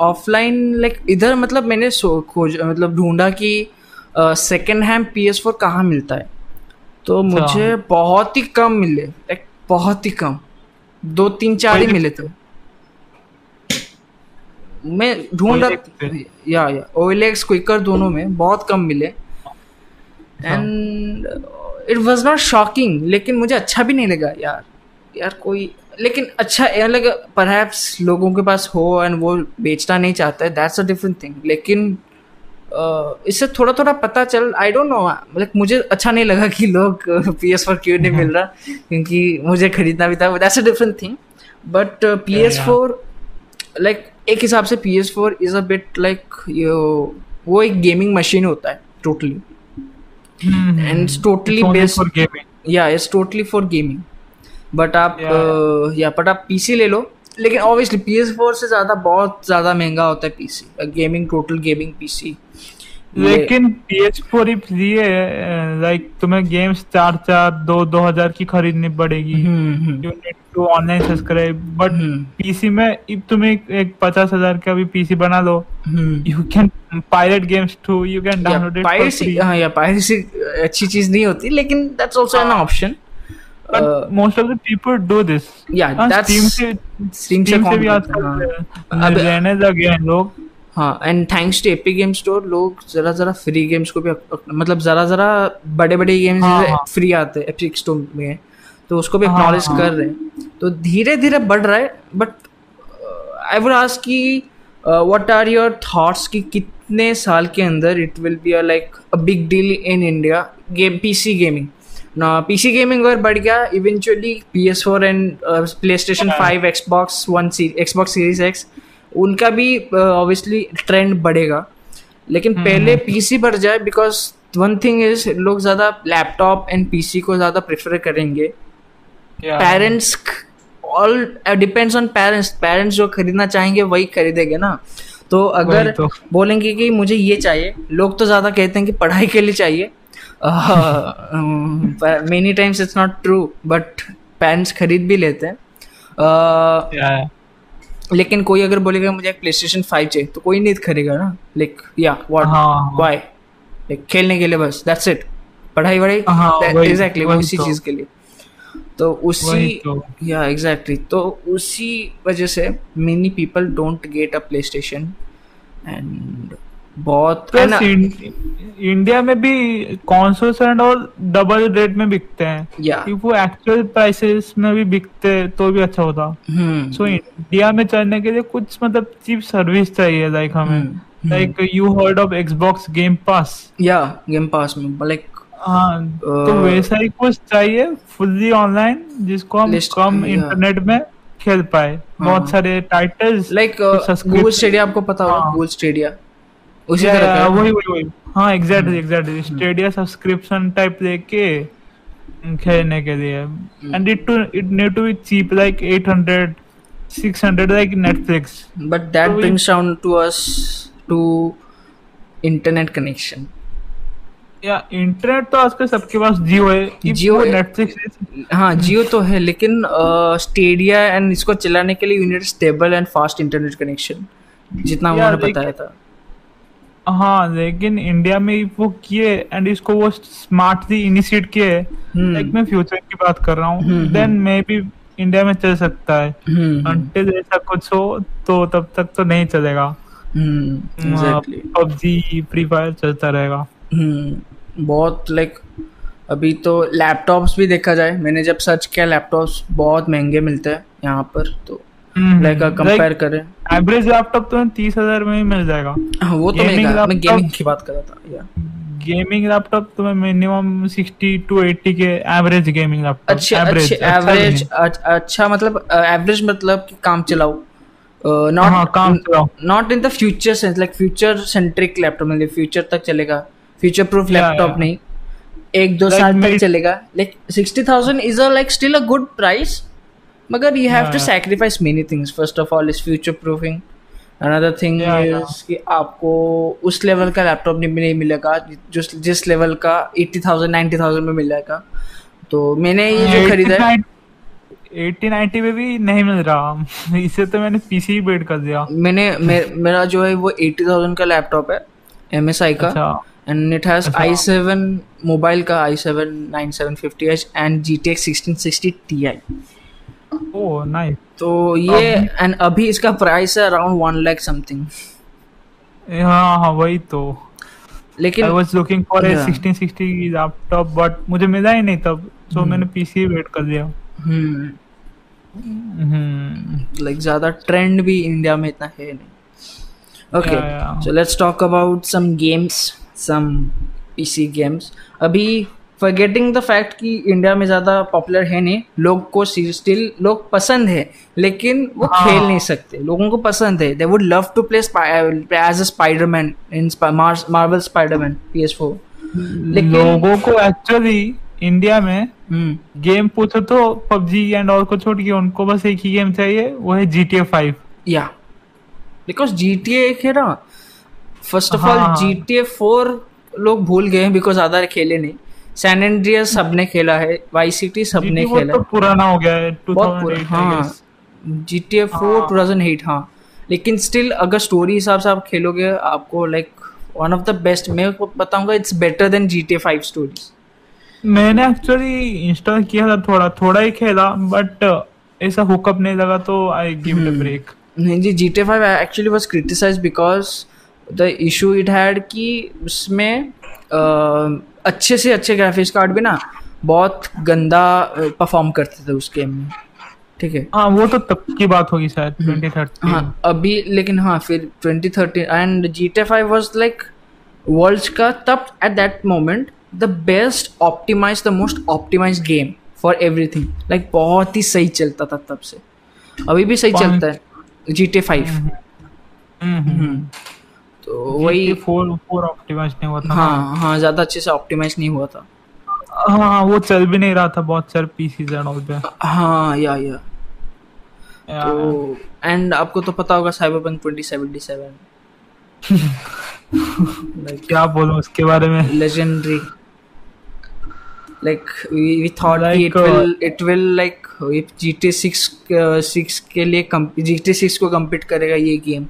ऑफलाइन लाइक इधर मतलब मैंने खोज मतलब ढूंढा कि second hand P S four कहाँ मिलता है। तो अच्छा। मुझे बहुत ही कम मिले लाइक बहुत ही कम। दो तीन चार ही मिले थे। मैं ढूंढ रहा या या ओएलएक्स क्विकर दोनों में बहुत कम मिले। And it was not shocking लेकिन मुझे अच्छा भी नहीं लगा यार। यार कोई लेकिन अच्छा यार लगा परहैप्स लोगों के पास हो एंड वो बेचना नहीं चाहता है दैट्स अ डिफरेंट थिंग लेकिन इससे थोड़ा थोड़ा पता चल आई डोंट नो लाइक मुझे अच्छा नहीं लगा कि लोग पी एस फोर क्यों नहीं मिल रहा क्योंकि मुझे खरीदना भी था that's a different thing but P S four like एक हिसाब से P S four is a bit like वो एक गेमिंग मशीन होता है totally and it's totally based for gaming yeah it's totally for gaming but आप या but आप पीसी ले लो लेकिन ऑब्वियसली पी एस फोर से ज़्यादा बहुत ज़्यादा महँगा होता है PC gaming total gaming PC लेकिन PS4 फोर इसलिए लाइक तुम्हें गेम्स चार चार दो दो हज़ार की खरीदनी पड़ेगी। You need to online subscribe but PC में if तुम एक, एक पचास हज़ार का भी पीसी बना लो you can pirate games too you can download it piracy हाँ या पायरेसी अच्छी चीज़ नहीं होती लेकिन दैट्स ऑल्सो एन हाँ। Option But most of the people do this. Yeah, हाँ, that's Steam से Steam से Steam से भी आजकल रहने लगे हैं लोग। हाँ and thanks to Epic game store लोग जरा जरा फ्री गेम्स को भी मतलब जरा जरा बड़े बड़े गेम्स हाँ, हाँ। फ्री आते हैं एपिक स्टोर में तो उसको भी हाँ, एक्नॉलेज हाँ। कर रहे हैं तो धीरे धीरे बढ़ रहा है बट आई वुड आस्क कि व्हाट आर योर थॉट्स कि कितने साल के अंदर it will be like a big deal in India game PC gaming ना पीसी गेमिंग अगर बढ़ गया eventually P S four and PlayStation हाँ। Five Xbox one Xbox series X उनका भी ऑब्वियसली ट्रेंड बढ़ेगा। लेकिन हम्म, पहले पीसी बढ़ जाए बिकॉज़ वन थिंग इज़ लोग ज़्यादा लैपटॉप एंड पीसी को ज़्यादा प्रेफर करेंगे। Parents all depends on parents parents जो खरीदना चाहेंगे वही खरीदेंगे ना। तो अगर तो। बोलेंगे कि मुझे ये चाहिए लोग तो ज़्यादा कहते हैं कि पढ़ाई के लिए चाहिए। Many times it's not true but parents खरीद भी लेते हैं। uh, Yeah. लेकिन कोई अगर बोलेगा मुझे एक प्ले स्टेशन फाइव चाहिए तो कोई नहीं खरीदेगा ना? लाइक या व्हाट हाँ। वाई लाइक खेलने के लिए बस दैट्स इट पढ़ाई वढ़ाई? हाँ, एग्जैक्टली उसी तो। चीज़ के लिए। तो उसी तो। या एग्जैक्टली तो उसी वजह से many people don't get a PlayStation and बहुत इंडिया में भी कॉन्सोल्स एंड और डबल रेट में बिकते हैं। या if वो एक्चुअल प्राइसेस में भी बिकते तो भी अच्छा होता। हम्म। सो इंडिया में चलने के लिए कुछ मतलब चीप सर्विस चाहिए लाइक हमें। Like you heard of Xbox game pass या गेम पास में लाइक हाँ तो Uh, वैसा ही कुछ चाहिए फुल्ली ऑनलाइन जिसको हम कम yeah. इंटरनेट में खेल पाए। बहुत सारे टाइटल्स लाइक गूगल स्टेडिया आपको पता होगा हाँ। गूगल स्टेडिया उसी तरह का वही वही वही। हाँ। Exactly exactly Stadia subscription type लेके खेलने के लिए। And it to it need to be cheap like 800 600 like Netflix but that So we- brings down to us to internet connection या इंटरनेट तो आजकल सबके पास जियो है। जियो नेटफ्लिक्स हाँ। जियो तो है लेकिन स्टेडिया एंड इसको चलाने के लिए you need stable and fast internet connection जितना उन्होंने बताया था। हाँ लेकिन इंडिया में वो किए एंड इसको वो स्मार्टली इनिशिएट किए हम्म। लाइक मैं फ्यूचर की बात कर रहा हम्म, हूँ देन मे बी इंडिया में चल सकता है। हम्म अंटिल ऐसा कुछ हो तो तब तक तो नहीं चलेगा। हम्म पबजी फ्री फायर चलता रहेगा। हम्म बहुत लाइक अभी तो लैपटॉप्स भी देखा जाए मैंने जब सर्च किया लैपटॉप्स बहुत महँगे मिलते हैं यहाँ पर तो हम्म, लाइक कंपेयर करें। एवरेज लैपटॉप तो तीस हज़ार में ही मिल जाएगा। हाँ वो तो मैं मैं गेमिंग की बात कर रहा था या गेमिंग लैपटॉप तो मिनिमम सिक्सटी टू एट्टी के एवरेज गेमिंग लैपटॉप अच्छे अच्छे एवरेज अच्छा मतलब एवरेज मतलब कि काम चलाओ। काम चलाओ। Not in the future sense like future centric laptop मतलब फ्यूचर तक चलेगा। फ्यूचर प्रूफ लैपटॉप नहीं। एक दो Like साल तक चलेगा। Like sixty thousand is a like still a good price मगर you have to. Sacrifice many things first of all is future proofing another thing is कि आपको उस लेवल का लैपटॉप नहीं नहीं मिलेगा जिस जिस लेवल का एट्टी थाउज़ेंड नाइन्टी थाउज़ेंड में मिलेगा। तो मैंने ये जो खरीदा है एट्टी नाइन्टी में भी नहीं मिल रहा। इसे तो मैंने पीसी बेड कर दिया। मैंने मे, मेरा जो है वो एट्टी थाउज़ेंड का लैपटॉप है एम एस आई का। And it has. I seven mobile का I seven nine seven fifty H and G T X sixteen sixty T I oh nice तो ये एंड अभी इसका प्राइस है अराउंड वन लैख समथिंग हाँ हाँ वही तो. लेकिन I was looking for a Yeah. 1660 laptop but मुझे मिला ही नहीं तब सो मैंने पीसी वेट कर दिया हम्म हम्म लाइक ज़्यादा ट्रेंड भी इंडिया में इतना है नहीं. Okay. So let's talk about some games some PC games अभी फॉरगेटिंग द फैक्ट कि इंडिया में ज़्यादा पॉपुलर है नहीं लोग को स्टिल लोग पसंद है लेकिन वो हाँ. खेल नहीं सकते लोगों को पसंद है। They would love to play as a Spiderman in Marvel Spiderman P S four लेकिन लोगों को एक्चुअली इंडिया में हम्म। गेम पूछो तो पबजी एंड और को छोड़ के उनको बस एक ही गेम चाहिए वो है जी टी ए फाइव या बिकॉज़ जी टी एक है ना first of all. G T A four लोग भूल गए बिकॉज़ ज़्यादा खेले नहीं। सैन एंड्रियस सबने खेला है वाई सी टी सबने खेला तो पुराना हो गया है बहुत पुरा- 2008 हाँ G T A four. Two thousand eight हाँ। लेकिन स्टिल अगर स्टोरी हिसाब से आप खेलोगे आपको like one of the best मैं बताऊँगा it's better than G T A five stories मैंने एक्चुअली इंस्टॉल किया था थोड़ा थोड़ा ही खेला बट ऐसा हुकअप नहीं लगा तो आई गिव इट ब्रेक नहीं G G T five actually was criticise because the issue it had कि उसमें uh, अच्छे से अच्छे ग्राफिक्स कार्ड भी ना बहुत गंदा परफॉर्म करते थे उस गेम में। ठीक है? हाँ वो तो तब की बात होगी शायद ट्वेंटी थर्टी हाँ अभी लेकिन हाँ फिर twenty thirty and G T five was like world का तब at that moment the best optimise the most optimise game for everything like बहुत ही सही चलता था तब से। अभी भी सही चलता है। जी टी फाइव वही फोर फोर ऑप्टिमाइज नहीं हुआ था। हाँ हाँ ज़्यादा अच्छे से ऑप्टिमाइज नहीं हुआ था। हाँ वो चल भी नहीं रहा था बहुत सारे पीसी एंड ऑल पे। हाँ या या। तो एंड आपको तो पता होगा साइबरपंक 2077 क्या बोलूँ उसके बारे में? Legendary like we, we thought like, it will it will like if GTA 6 6 के लिए GTA 6 को compete करेगा ये गेम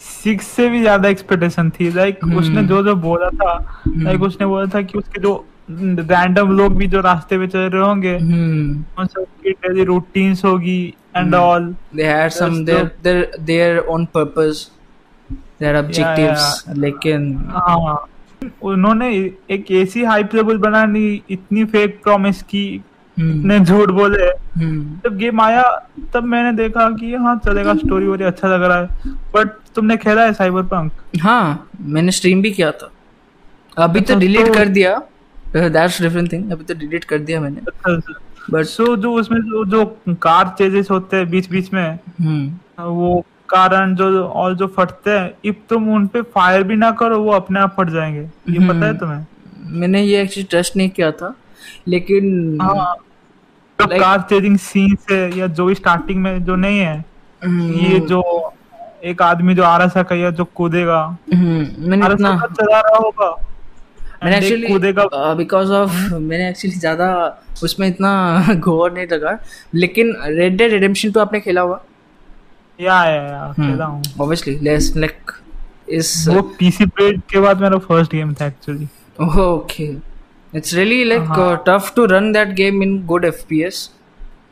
सिक्स से भी ज़्यादा एक्सपेक्टेशन थी। लाइक like, उसने जो जो बोला था लाइक like, उसने बोला था कि उसके जो रैंडम लोग भी जो रास्ते पे चल रहे होंगे उन सबकी डेली रूटीन्स होगी and all they had some their their their own purpose their objectives लेकिन हाँ। उन्होंने एक ऐसी हाइप लेवल बनानी इतनी फेक प्रॉमिस की इतने झूठ बोले। जब गेम आया तब मैंने देखा कि हाँ चलेगा स्टोरी वोरी अच्छा लग रहा है। बट तुमने खेला है साइबर पंक हाँ मैंने स्ट्रीम भी किया था। अभी तो डिलीट कर दिया। दैट्स डिफरेंट थिंग अभी तो डिलीट कर दिया मैंने। बट सो जो उसमें जो जो कार चेजेस होते हैं बीच बीच में वो कारण जो और जो फटते हैं इफ़ तुम उन पे फायर भी ना करो वो अपने आप फट जाएँगे। ये पता है तुम्हें? मैंने ये एक्चुअली ट्रस्ट नहीं किया था लेकिन हाँ। तो like, कार चेजिंग सीन से या जो भी स्टार्टिंग में जो नहीं है ये जो एक आदमी जो आ रहा था जो कूदेगा। मैंने इतना चला रहा होगा? मैंने एक्चुअली बिकॉज़ ऑफ़ मैंने एक्चुअली ज़्यादा उसमें इतना गौर नहीं लगा लेकिन रेड डेड रिडेम्पशन तो आपने खेला हुआ या या या खेला हूँ। ऑब्वियसली लेस लाइक इस वो पीसी पे के बाद मेरा फ़र्स्ट गेम था actually okay it's really like tough to run that game in good FPS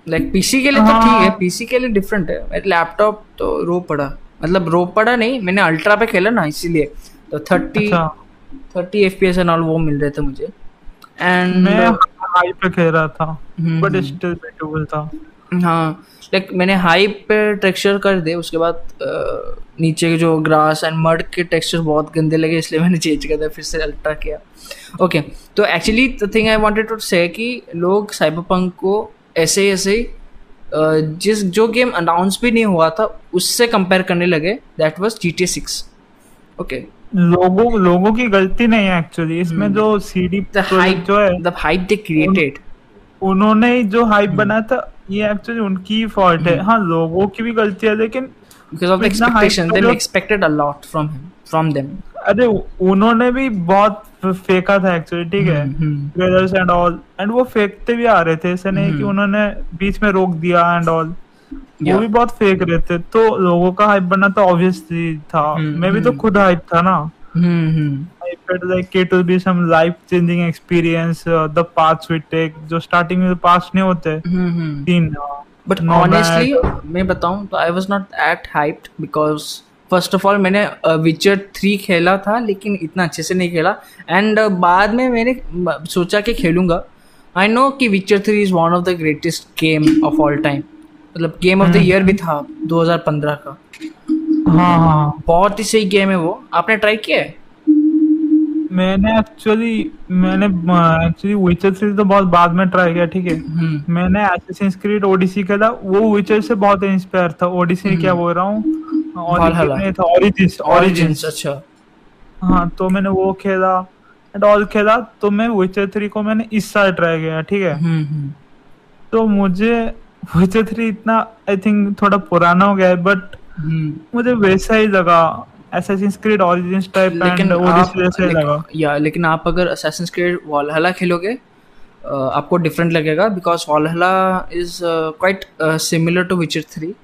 like PC के लिए तो ठीक है पीसी के लिए डिफरेंट है. मेरे लैपटॉप तो रो पड़ा. मतलब रो पड़ा नहीं मैंने अल्ट्रा पे खेला ना इसीलिए. तो thirty thirty F P S and all वो मिल रहे थे मुझे. एंड मैं हाई पे खेल रहा था बट स्टिल बेटेबल था। हाँ लाइक मैंने हाई पे टेक्सचर कर दे उसके बाद नीचे के जो ग्रास एंड मड के टेक्सचर बहुत गंदे लगे इसलिए मैंने चेंज कर दिया फिर से अल्ट्रा किया। ओके तो actually the thing I wanted to say कि लोग साइबर पंक को ऐसे ऐसे जिस जो गेम अनाउंस भी नहीं हुआ था उससे कंपेयर करने लगे that was G T six okay लोगों लोगों की गलती नहीं है एक्चुअली इसमें hmm. जो सीडी जो है द हाइप दे क्रिएटेड उन्होंने जो हाइप hmm. बनाया था ये एक्चुअली उनकी फॉल्ट है hmm. हाँ लोगों की भी गलती है लेकिन because of the expectation they expected a lot from him from them अरे उन्होंने भी बहुत फेंका था एक्चुअली ठीक है? ट्रेलर्स एंड ऑल एंड वो फेंकते भी आ रहे थे ऐसे नहीं कि उन्होंने बीच में रोक दिया एंड ऑल वो भी बहुत फेंक रहे थे तो लोगों का हाइप बनना तो ऑब्वियसली था। मैं भी तो खुद हाइप था ना। I felt like it will be some life changing experience uh, the paths we take जो starting में पास नहीं होते। तीन बट ऑनेस्टली मैं बताऊँ तो I was not at hyped because first of all मैंने विचर थ्री खेला था लेकिन इतना अच्छे से नहीं खेला। एंड बाद में मैंने सोचा कि खेलूँगा। आई नो कि Witcher three is one of the greatest game of all time मतलब गेम ऑफ़ द ईयर भी था 2015 का। हाँ हाँ बहुत ही सही गेम है वो। आपने ट्राई किया है? मैंने एक्चुअली मैंने एक्चुअली विचर सीरीज़ तो बहुत बाद में ट्राई किया ठीक है? हम्म। मैंने एसेसिंस क्रीड ओडिसी खेला। वो विचर से बहुत इंस्पायर था। ओडिसी क्या हम्म। बोल रहा हूँ? था ओरिजिन्स ओरिजिन्स अच्छा। हाँ तो मैंने वो खेला एंड ऑल खेला तो मैं विचर थ्री को मैंने इस साल ट्राई किया ठीक है? हम्म, तो मुझे विचर थ्री इतना आई थिंक थोड़ा पुराना हो गया है बट मुझे वैसा ही लगा Assassin's Creed Origins टाइप लेकिन आप जैसे लगा। या लेकिन आप अगर Assassin's Creed Valhalla खेलोगे आपको डिफरेंट लगेगा because Valhalla is quite similar to Witcher three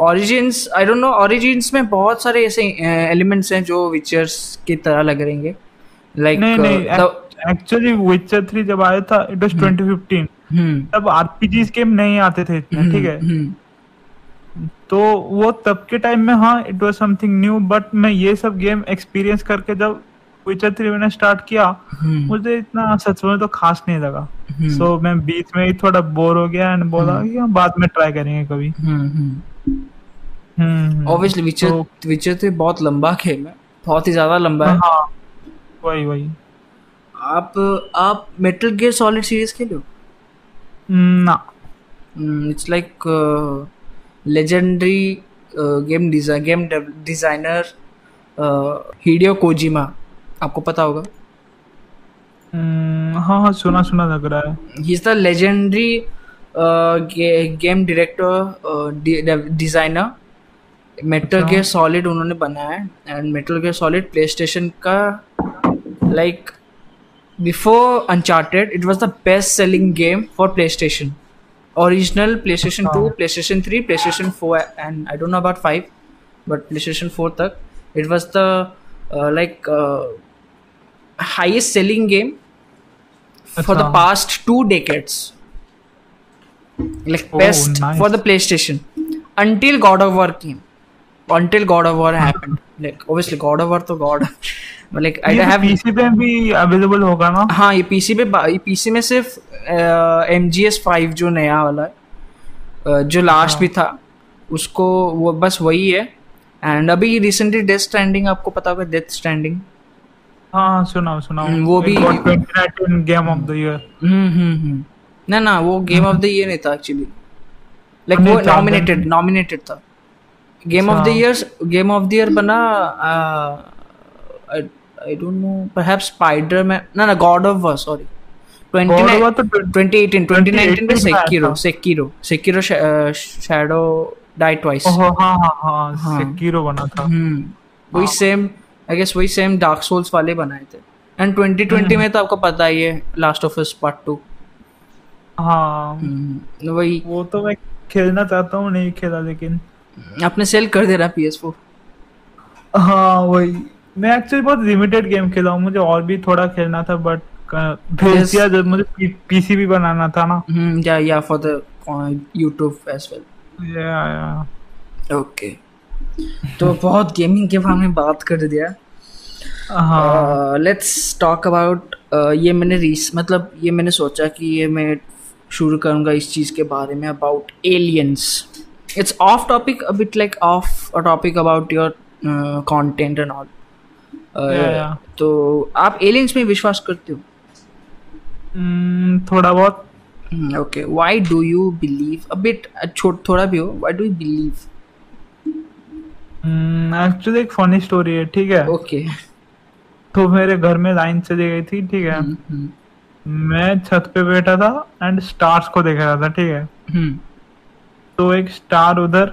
Origins I don't know Origins में बहुत सारे ऐसे एलिमेंट्स हैं जो विचर्स की तरह लग रहेंगे लाइक एक्चुअली विचर 3 जब आया था इट वाज 2015 तब आरपीजीज गेम नहीं आते थे इतने ठीक है? तो वो तब के टाइम में हाँ it was something new but मैं ये सब गेम एक्सपीरियंस करके जब विचर थ्री मैंने स्टार्ट किया। हम्म। मुझे इतना सच में तो खास नहीं लगा। सो हम्म। so, मैं बीच में ही थोड़ा बोर हो गया एंड बोला हम्म। कि हम बाद में ट्राई करेंगे कभी। ऑब्वियसली विचर विचर थ्री बहुत लंबा गेम है। बहुत ही ज़्यादा लंबा है। हाँ। वही वही। आप आप मेटल गियर सॉलिड सीरीज़ खेले हो? ना। It's like legendary game design game designer Hideo Kojima आपको पता होगा। hmm, हाँ हाँ सुना सुना लग रहा है। He is the legendary game director designer Metal Gear Solid उन्होंने बनाया है and Metal Gear Solid PlayStation का like before Uncharted it was the best selling game for PlayStation original PlayStation 2, PlayStation 3, PlayStation 4, and I don't know about 5, but PlayStation 4 tak, it was the uh, like uh, highest selling game for the past two decades. Like oh, best nice. for the PlayStation until God of War came. Until God of War happened. like obviously God of War to God. Like I have PC पे भी available होगा ना हाँ ये PC पे ये PC में सिर्फ़ एस फाइव जो नया वाला है जो लास्ट हाँ. भी था उसको वो बस वही है एंड अभी रिसेंटली डेथ स्टैंडिंग आपको पता होगा डेथ स्टैंडिंग हाँ सुनाओ सुनाओ। हम्म, वो भी game of the year hmm hmm ना ना वो गेम ऑफ़ द ईयर नहीं था एक्चुअली लाइक वो नॉमिनेटेड नॉमिनेटेड था। Game of the year game of the year बना don't know. Perhaps Spider Man. No, no, God of War. Sorry. 2018 2019 में Sekiro Sekiro Sekiro Shadow Die Twice हाँ हाँ हाँ Sekiro बना था। वही सेम आई गेस वही सेम डार्क सोल्स वाले बनाए थे। एंड 2020 में तो आपको पता ही है Last of Us part two हाँ। वही। वो तो मैं खेलना चाहता हूँ नहीं खेला लेकिन। आपने सेल कर दे रहा पी एस फोर हाँ वही। मैं एक्चुअली बहुत लिमिटेड गेम खेला हूँ मुझे और भी थोड़ा खेलना था बट भेज दिया जब मुझे पीसी भी बनाना था ना। या या for the YouTube as well या या ओके तो बहुत गेमिंग के बारे में बात कर दिया। लेट्स टॉक अबाउट ये मैंने रीस मतलब ये मैंने सोचा कि ये मैं शुरू करूँगा इस चीज़ के बारे में about aliens it's off topic a bit like off a topic about your content and all तो आप एलियंस में विश्वास करते हो? Hmm, थोड़ा बहुत। Okay why do you believe a bit छोट थोड़ा भी हो। Why do you believe actually एक फनी स्टोरी है ठीक है? ओके तो मेरे घर में लाइन चली गई थी ठीक है? Hmm, hmm. मैं छत पे बैठा था एंड स्टार्स को देख रहा था ठीक है? तो एक स्टार उधर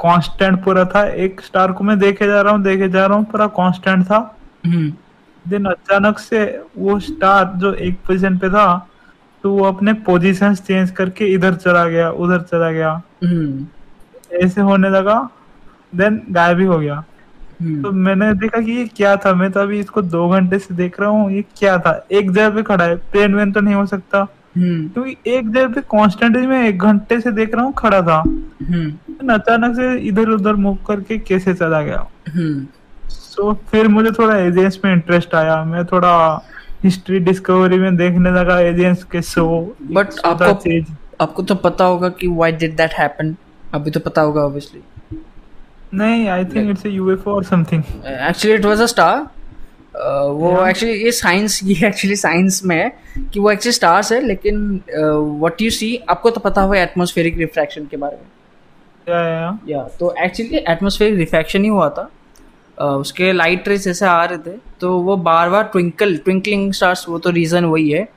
कांस्टेंट पूरा था एक स्टार को मैं देखे जा रहा हूँ देखे जा रहा हूँ पूरा कांस्टेंट था। देन अचानक से वो स्टार जो एक पोजीशन पे था तो वो अपने पोजीशन चेंज करके इधर चला गया उधर चला गया। ऐसे होने लगा देन गायब ही हो गया। हम्म। तो मैंने देखा कि ये क्या था? मैं तो अभी इसको दो घंटे से देख रहा हूँ ये क्या था? एक जगह पे खड़ा है प्लेन वेन तो नहीं हो सकता। हम्म। क्योंकि तो एक जगह पे कॉन्स्टेंटली मैं एक घंटे से देख रहा हूँ खड़ा था। अचानक से इधर उधर मूव करके कैसे चला गया? सो so, फिर मुझे थोड़ा एजेंस में इंटरेस्ट आया। मैं थोड़ा हिस्ट्री डिस्कवरी में देखने लगा एजेंस के शो बट आपको आपको तो पता होगा कि व्हाई डिड दैट हैपन अभी तो पता होगा ऑब्वियसली नहीं I think it's a UFO और something actually it was a star वो एक्चुअली ये साइंस ये एक्चुअली साइंस में है कि वो एक्चुअली स्टार्स है लेकिन व्हाट यू सी आपको तो पता होगा एटमॉस्फेरिक रिफ्रैक्शन के बारे में। या तो एक्चुअली एटमॉस्फेरिक रिफ्रैक्शन ही हुआ था। उसके लाइट रेस जैसे आ रहे थे तो वो बार बार ट्विंकल ट्विंकलिंग स्टार्स वो तो रीज़न वही है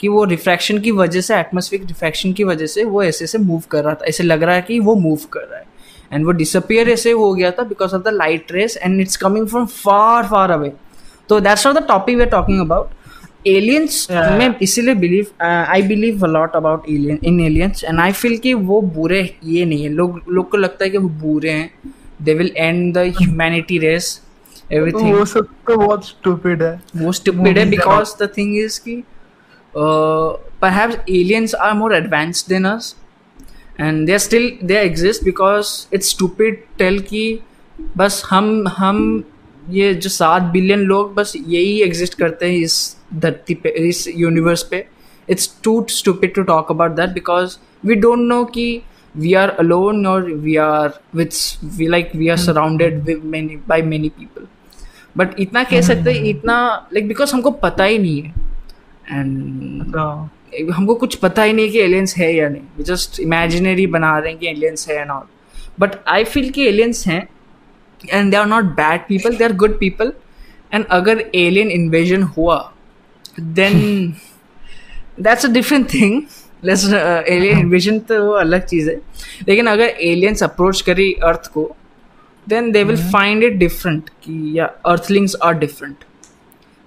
कि वो रिफ्रैक्शन की वजह से एटमोसफिक रिफ्रैक्शन की वजह से वो ऐसे ऐसे मूव कर रहा था। ऐसे लग रहा है कि वो मूव कर रहा है। एंड वो डिसअपियर ऐसे हो गया था because of the light rays and it's coming from far far away तो that's not the topic we are talking about aliens मैं इसीलिए believe I believe a lot about alien in aliens and I feel कि वो बुरे ये नहीं है। लोग लोग को लगता है कि वो बुरे हैं। They will end the humanity race everything. वो सब तो बहुत stupid है। वो stupid है because the thing is कि uh, perhaps aliens are more advanced than us. And they are still, they exist because it's stupid tell कि बस हम हम, ये जो सात बिलियन लोग बस यही एग्जिस्ट करते हैं इस धरती पे, इस यूनिवर्स पे। It's too stupid to talk about that because we don't know कि वी आर अलोन और we are with we like we are surrounded many by many people but इतना कह सकते इतना लाइक बिकॉज़ हमको पता ही नहीं है। एंड हमको कुछ पता ही नहीं कि एलियंस है या नहीं। जस्ट इमेजिनरी बना रहे हैं कि एलियंस है and all but I feel कि एलियंस हैं and they are not bad people they are good people and अगर एलियन इन्वेजन हुआ then that's a different thing let's alien invasion तो वो अलग चीज़ है। लेकिन अगर एलियंस अप्रोच करी अर्थ को then they will find it different कि या अर्थलिंग्स आर डिफरेंट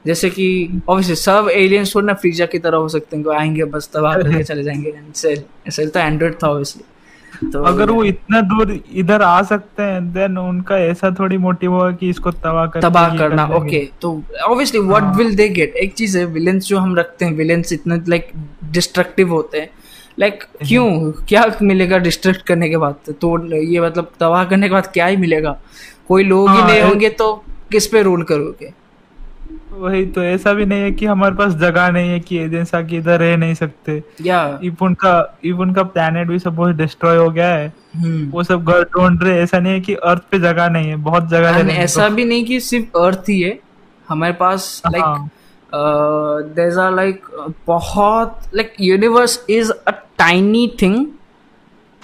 जैसे कि ऑब्वियसली सब एलियंस थोड़ा ना फ्रीजा की तरह हो सकते हैं आएँगे बस तबाह करके चले जाएँगे। सेल सेल तो एंड्रॉइड था ऑब्वियसली तो अगर वो इतना दूर इधर आ सकते हैं देन उनका ऐसा थोड़ी मोटिव होगा कि इसको तबाह कर तबाह करना ओके तो obviously what will they get एक चीज़ है विलेंस जो हम रखते हैं विलेंस इतने लाइक डिस्ट्रक्टिव होते हैं। लाइक like, क्यों? क्या मिलेगा डिस्ट्रक्ट करने के बाद? तो ये मतलब तबाह करने के बाद क्या ही मिलेगा? कोई लोग ही हाँ, नहीं होंगे तो किस पे रूल करोगे? वही तो ऐसा भी नहीं है कि हमारे पास जगह नहीं है कि एजेंस आके इधर रह नहीं सकते। या। इफ़ उनका इफ़ उनका प्लेनेट भी सब डिस्ट्रॉय हो गया है hmm. वो सब घर ढूंढ रहे ऐसा नहीं है कि अर्थ पे जगह नहीं है बहुत जगह है ऐसा भी नहीं कि सिर्फ़ अर्थ ही है हमारे पास लाइक देर आर लाइक बहुत like universe is a tiny thing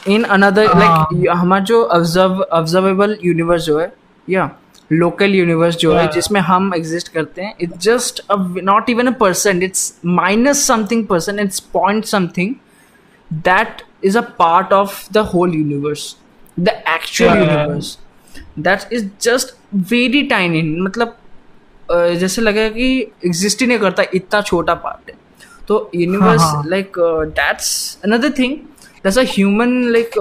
in another like हमारा जो ऑब्ज़र्व ऑब्जर्वेबल यूनिवर्स जो है या। yeah, लोकल यूनिवर्स जो है जिसमें हम एग्जिस्ट करते हैं it's just not even a person it's minus something person it's point something that is a part of the whole universe the actual universe that is just very tiny मतलब जैसे लगा कि एग्जिस्ट ही नहीं करता इतना छोटा पार्ट है। तो universe like that's another thing that's a human like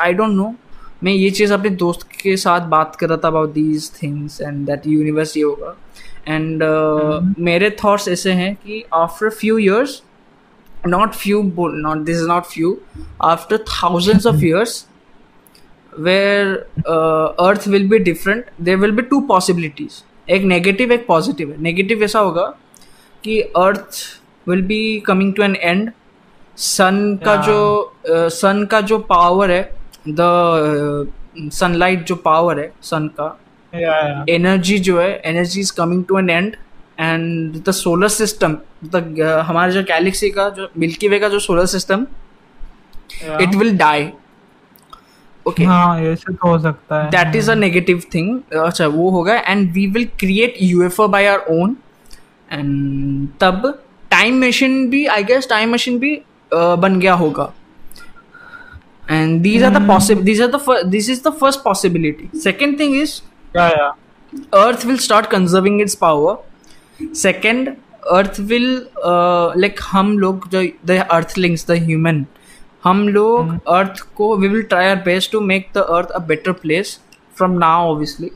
I don't know मैं ये चीज़ अपने दोस्त के साथ बात कर रहा था about these things and that universe ये होगा एंड मेरे थॉट्स ऐसे हैं कि after few years not few not this is not few after thousands of years where earth will will different there will will two possibilities एक negative एक positive है negative ऐसा होगा कि earth will be coming to an end sun का जो सन uh, का जो पावर है द सनलाइट जो पावर है सन का एनर्जी जो है energy is coming to an end and the solar system the हमारे जो गैलेक्सी का जो मिल्की वे का जो solar system it will die okay हाँ ऐसे तो हो सकता है। That is a negative thing अच्छा वो होगा and we will create UFO by our own and तब टाइम मशीन भी आई गेस टाइम मशीन भी uh, बन गया होगा। And these mm. are the possible these are the fir- this is the first possibility second thing is yeah yeah earth will start conserving its power second earth will uh, like हम लोग जो the earthlings the human हम लोग mm. earth को we will try our best to make the earth a better place from now obviously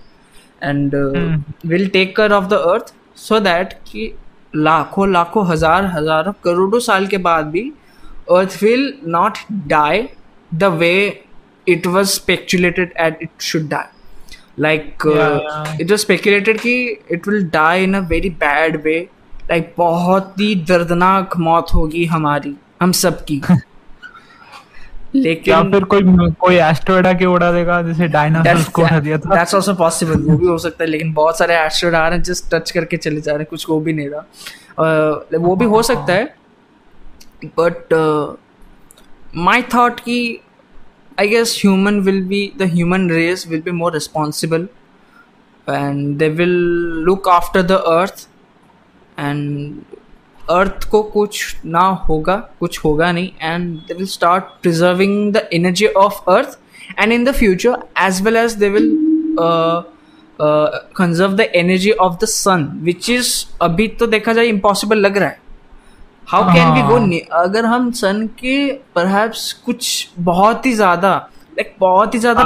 and uh, mm. we'll take care of the earth so that कि लाखों लाखों हज़ार हज़ारों करोड़ों साल के बाद भी earth will not die the way it was speculated and it should die. Like uh, yeah, yeah. it was speculated कि it will die in a very bad way. Like बहुत ही दर्दनाक मौत होगी हमारी हम सब की लेकिन या फिर कोई कोई एस्ट्रॉइड आके उड़ा देगा जैसे डायनासोर्स को उड़ा दिया था। दैट्स आल्सो पॉसिबल वो भी हो सकता है लेकिन बहुत सारे एस्ट्रॉइड आ रहे हैं जस्ट टच करके चले जा रहे हैं कुछ को भी नहीं रहा। uh, वो भी हो सकता है बट माय थॉट की I guess human will be, the human race will be more responsible. And they will look after the earth. And earth को कुछ ना होगा, कुछ होगा नहीं. And they will start preserving the energy of earth and in the future as well as they will conserve the energy of the sun which is अभी तो देखा जाए इम्पॉसिबल लग रहा है. हाउ कैन वी गो अगर हम सन के परहैप्स कुछ बहुत ही ज़्यादा लाइक बहुत ही ज़्यादा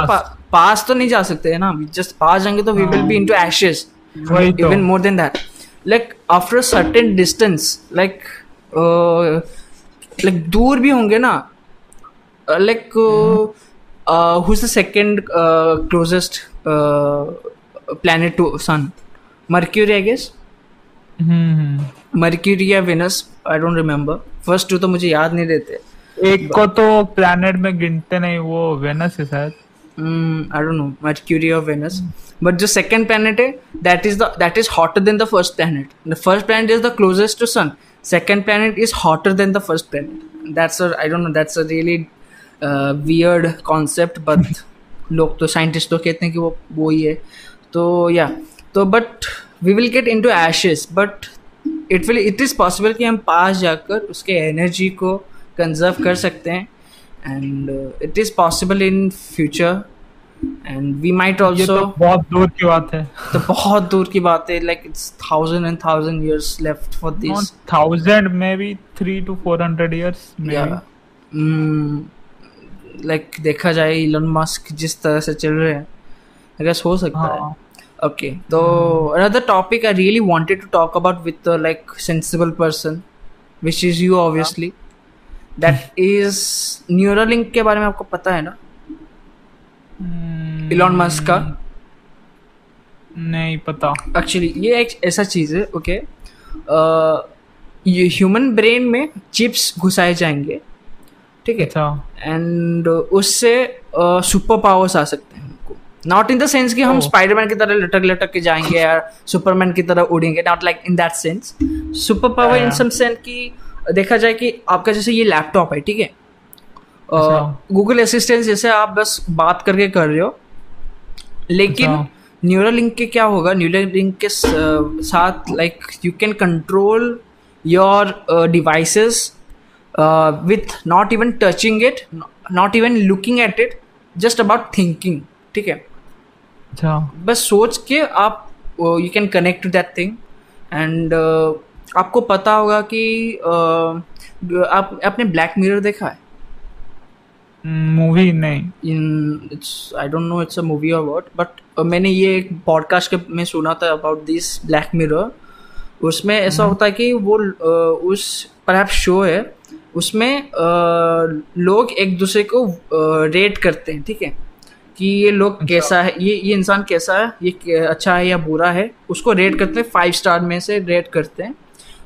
पास तो नहीं जा सकते है ना? जस्ट पास जाएँगे तो we will be into ashes even more than that like after a certain distance like like दूर भी होंगे ना like who is the second closest planet to sun Mercury I guess Mercury या Venus I don't remember first two तो मुझे याद नहीं रहते। एक को तो प्लैनेट में गिनते नहीं वो वेनस है शायद। आई डोंट नो मर्क्यूरी और वेनस। बट जो सेकंड प्लैनेट है that is the that is hotter than the first planet the first planet is the closest to sun second planet is hotter than the first planet. That's a i don't know that's a really uh, weird concept but लोग तो scientist तो कहते हैं कि वो वो ही है। तो या तो but we will get in to ashes but it will it is possible कि हम पास जाकर उसके एनर्जी को कंजर्व कर सकते हैं। And it is possible in future and we might also बहुत दूर की बात है। तो बहुत दूर की बात है। Like it's thousand and thousand years left for this thousand maybe three two four hundred years like देखा जाए इलन मस्क जिस तरह से चल रहे हैं। आई गेस हो सकता हाँ. है। Okay so mm. another topic i really wanted to talk about with the like sensible person which is you obviously yeah. that is neuralink के बारे में आपको पता है ना इलॉन hmm. मस्क का नहीं पता एक्चुअली ये एक ऐसा चीज़ है ओके uh, ये ह्यूमन ब्रेन में चिप्स घुसाए जाएँगे ठीक है एंड अच्छा। उससे सुपर uh, पावर्स आ सकते हैं नॉट इन द सेंस कि हम स्पाइडरमैन oh. की तरह लटक लटक के जाएँगे या सुपरमैन की तरह उड़ेंगे not like in that sense super power in some sense कि देखा जाए कि आपका जैसे ये लैपटॉप है ठीक है? गूगल असिस्टेंस जैसे आप बस बात करके कर रहे हो लेकिन न्यूरल लिंक के क्या होगा? न्यूरल लिंक के साथ like you can control your devices with not even touching it not even looking at it just about thinking ठीक है? अच्छा। बस सोच के आप you can connect to that thing and आपको पता होगा कि uh, आप आपने ब्लैक मिरर देखा है? मूवी नहीं। In it's I don't know it's a movie और व्हाट बट मैंने ये एक पॉडकास्ट के में सुना था अबाउट दिस ब्लैक मिरर उसमें ऐसा हम्म। होता है कि वो उस पर शो है उसमें लोग एक दूसरे को रेट करते हैं ठीक है? कि ये लोग अच्छा। कैसा है ये ये इंसान कैसा है ये अच्छा है या बुरा है उसको रेट करते हैं फाइव स्टार में से रेट करते हैं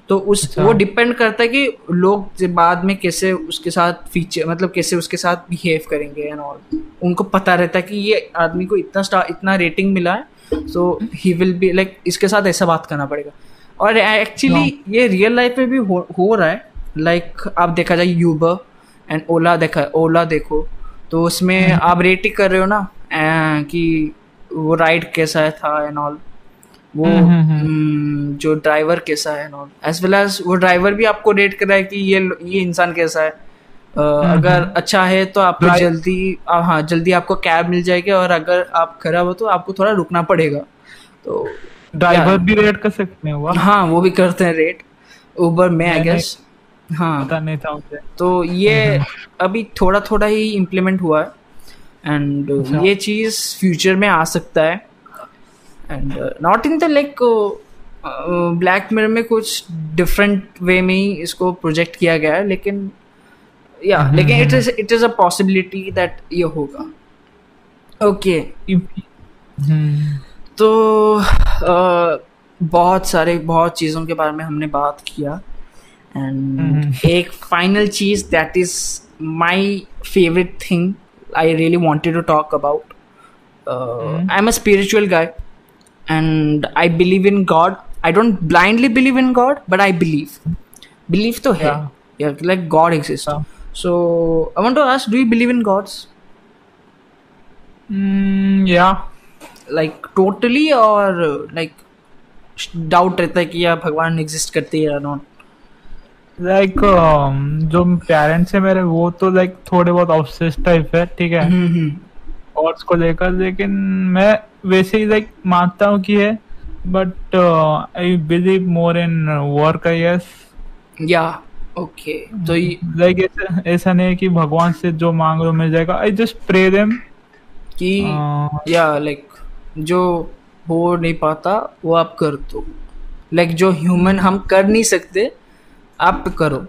तो उस अच्छा। वो डिपेंड करता है कि लोग बाद में कैसे उसके साथ फीचर मतलब कैसे उसके साथ बिहेव करेंगे एंड ऑल उनको पता रहता है कि ये आदमी को इतना स्टार इतना रेटिंग मिला है so he will be like इसके साथ ऐसा बात करना पड़ेगा और एक्चुअली हाँ। ये रियल लाइफ में भी हो, हो रहा है लाइक like, आप देखा जाए यूबर एंड ओला देखा ओला देखो तो उसमें हम्म। आप रेटिंग कर रहे हो ना कि वो राइड कैसा था एंड ऑल वो हम्म, हम्म, जो ड्राइवर कैसा है and all as well as वो ड्राइवर भी आपको रेट कर रहा है कि ये ये इंसान कैसा है। अगर अच्छा है तो आपको जल्दी हाँ जल्दी आपको कैब मिल जाएगी और अगर आप खराब हो तो आपको थोड़ा रुकना पड़ेगा। तो ड्राइवर भी रेट कर सकते हैं हाँ वो भी करते हैं रेट ऊबर में आई गेस हाँ। पता नहीं था मुझे। तो ये अभी थोड़ा थोड़ा ही इम्प्लीमेंट हुआ है। एंड अच्छा। ये चीज़ फ्यूचर में आ सकता है। And not in the like Black Mirror में कुछ डिफरेंट वे में ही इसको प्रोजेक्ट किया गया है लेकिन या हम्म, लेकिन it is it is a possibility that ये होगा। Okay hmm. तो uh, बहुत सारे बहुत चीज़ों के बारे में हमने बात किया। And mm-hmm. एक final cheese that is my favourite thing I really wanted to talk about I am a spiritual guy and I believe in God I don't blindly believe in God but I believe believe तो है like God exist so I want to ask do you believe in gods या like totally और like doubt रहता है कि या भगवान exist करते हैं या नॉट लाइक like, um, जो पेरेंट्स है मेरे वो तो लाइक like, थोड़े बहुत ऑब्सेस टाइप है ठीक है? हम्म, हम्म। और उसको लेकर लेकिन मैं वैसे ही लाइक मानता हूँ कि है but I believe more in work I guess yeah okay तो लाइक ऐसा ऐसा नहीं है कि भगवान से जो मांग लो मिल जाएगा। आई जस्ट प्रे देम कि या लाइक जो हो नहीं पाता वो आप कर दो। लाइक जो ह्यूमन हम कर नहीं सकते आप करो।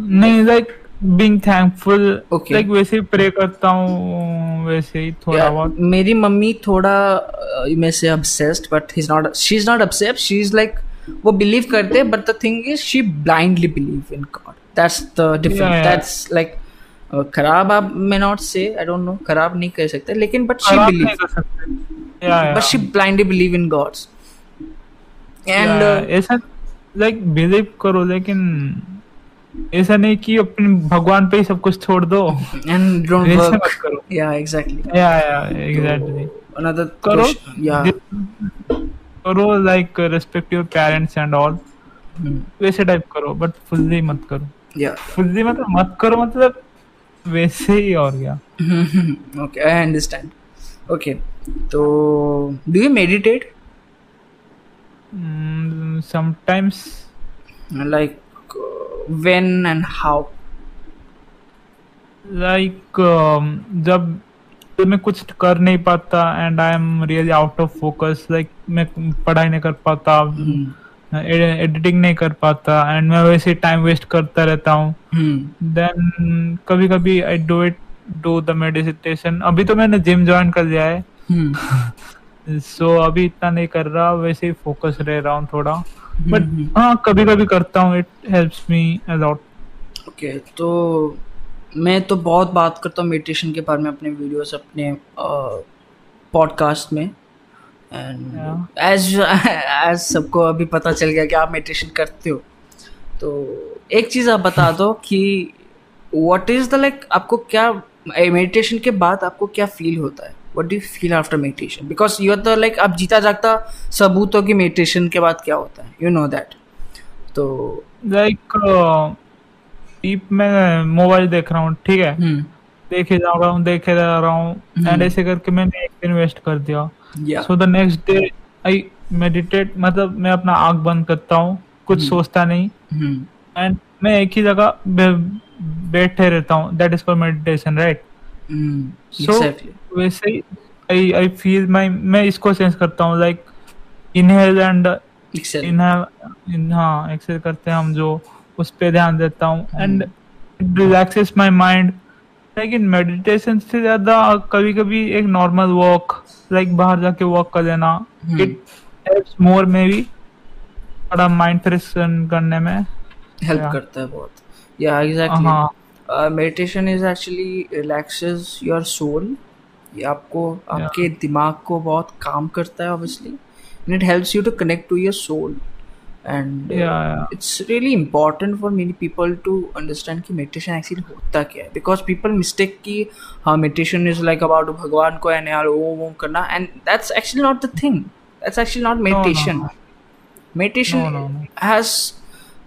नहीं लाइक बीइंग थैंकफुल लाइक वैसे ही प्रे करता हूँ वैसे ही थोड़ा बहुत। मेरी मम्मी थोड़ा मैं से obsessed but he is not she is not obsessed she is like वो बिलीव करते but the thing is she blindly believe in God that's the difference that's like खराब आप मैं नॉट से आई डोंट नो खराब नहीं कह सकते लेकिन but she believe but she blindly believe in gods and ऐसा लाइक बिलीव करो लेकिन ऐसा नहीं कि अपने भगवान पे ही सब कुछ छोड़ दो। एंड डोंट वर्क करो। या एग्जैक्टली या या एग्जैक्टली अनदर करो या करो like respect your parents and all वैसे टाइप करो बट फुल्ली मत करो। या फुल्ली मतलब मत करो मतलब वैसे ही और क्या। ओके आई अंडरस्टैंड ओके तो do you meditate sometimes like when and how? like um, जब तो मैं कुछ कर नहीं पाता and I am really out of focus like मैं पढ़ाई नहीं कर पाता एडिटिंग hmm. नहीं कर पाता एंड मैं वैसे टाइम वेस्ट करता रहता हूँ। Then hmm. कभी कभी I do it do the meditation अभी तो मैंने जिम ज्वाइन कर लिया है। सो so, अभी इतना नहीं कर रहा वैसे ही फोकस रह रहा हूँ थोड़ा। बट हाँ कभी कभी करता हूँ it helps me a lot okay तो मैं तो बहुत बात करता हूँ मेडिटेशन के बारे में अपने वीडियोस अपने पॉडकास्ट में। एंड एज एज सबको अभी पता चल गया कि आप मेडिटेशन करते हो तो एक चीज़ आप बता दो कि व्हाट इज़ द लाइक आपको क्या मेडिटेशन के बाद आपको क्या फील होता है? What do feel after meditation because you are the like आप जीता जागता सबूत हो कि मेडिटेशन के बाद क्या होता है? यू नो दैट तो लाइक टीप में मोबाइल देख रहा हूँ ठीक है? hmm. देखे जा रहा हूँ देखे जा रहा हूँ एंड hmm. ऐसे करके मैंने एक दिन वेस्ट कर दिया। So the next day I meditate मतलब मैं अपना आँख बंद करता हूँ कुछ hmm. सोचता नहीं। एंड मैं एक ही जगह बैठे रहता हूँ that is for meditation right so वैसे ही आई आई फील माई मैं इसको सेंस करता हूँ लाइक इनहेल एंड इनहेल हाँ एक्सेल करते हैं हम जो उस पे ध्यान देता हूँ. एंड रिलैक्सेस माई माइंड लेकिन मेडिटेशन से ज़्यादा कभी कभी एक नॉर्मल वॉक लाइक बाहर जाके वॉक कर लेना it helps more maybe थोड़ा माइंड फ्रेश करने में. हेल्प करता है बहुत. Yeah exactly meditation is actually relaxes your soul ये आपको आपके दिमाग को बहुत काम करता है obviously and it helps you to connect to your soul and it's really important for many people to understand कि मेडिटेशन एक्चुअली होता क्या है. बिकॉज़ पीपल मिस्टेक की हाँ मेडिटेशन इज़ लाइक अबाउट भगवान को एंड यार ओम ओम करना. And that's actually not the thing that's actually not meditation meditation. has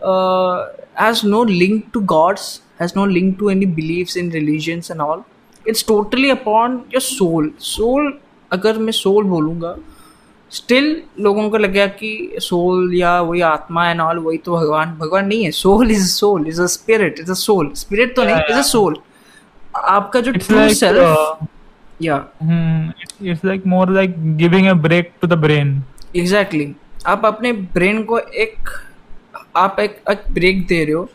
uh, has no link to gods. Has no link to any beliefs in religions and all. It's totally upon your soul soul अगर मैं soul बोलूँगा still लोगों को लग गया कि soul या वही आत्मा एंड ऑल वही तो भगवान भगवान नहीं है soul is soul is a spirit is a soul spirit तो नहीं इज़ अ सोल आपका जो ट्रू सेल्फ या it's like more like giving a break to the brain exactly आप अपने ब्रेन को एक आप एक, एक ब्रेक दे रहे हो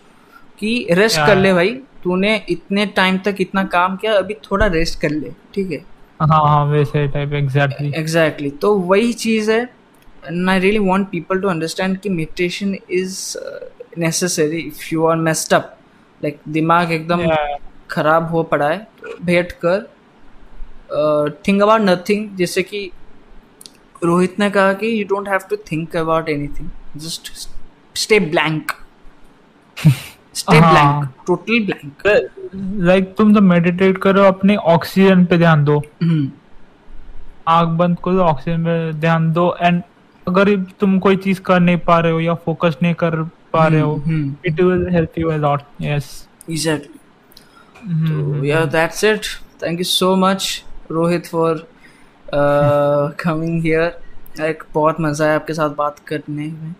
कि रेस्ट कर ले भाई। तूने इतने टाइम तक इतना काम किया अभी थोड़ा रेस्ट कर ले ठीक है? हाँ हाँ वैसे टाइप एग्जैक्टली एग्जैक्टली तो वही चीज़ है and I really want people to understand कि meditation is necessary if you are messed up like दिमाग एकदम खराब हो पड़ा है तो बैठ कर थिंक अबाउट नथिंग जैसे कि रोहित ने कहा कि you don't have to think about anything just stay blank stay blank totally blank like तुम तो मेडिटेट करो अपने ऑक्सीजन पे ध्यान दो। हम्म। आग बंद करो ऑक्सीजन पे ध्यान दो। एंड अगर तुम कोई चीज़ कर नहीं पा रहे हो या फोकस नहीं कर पा रहे हो it will help you a lot yes exactly तो yeah that's it thank you so much Rohit for coming here like बहुत मज़ा आया आपके साथ बात करने में।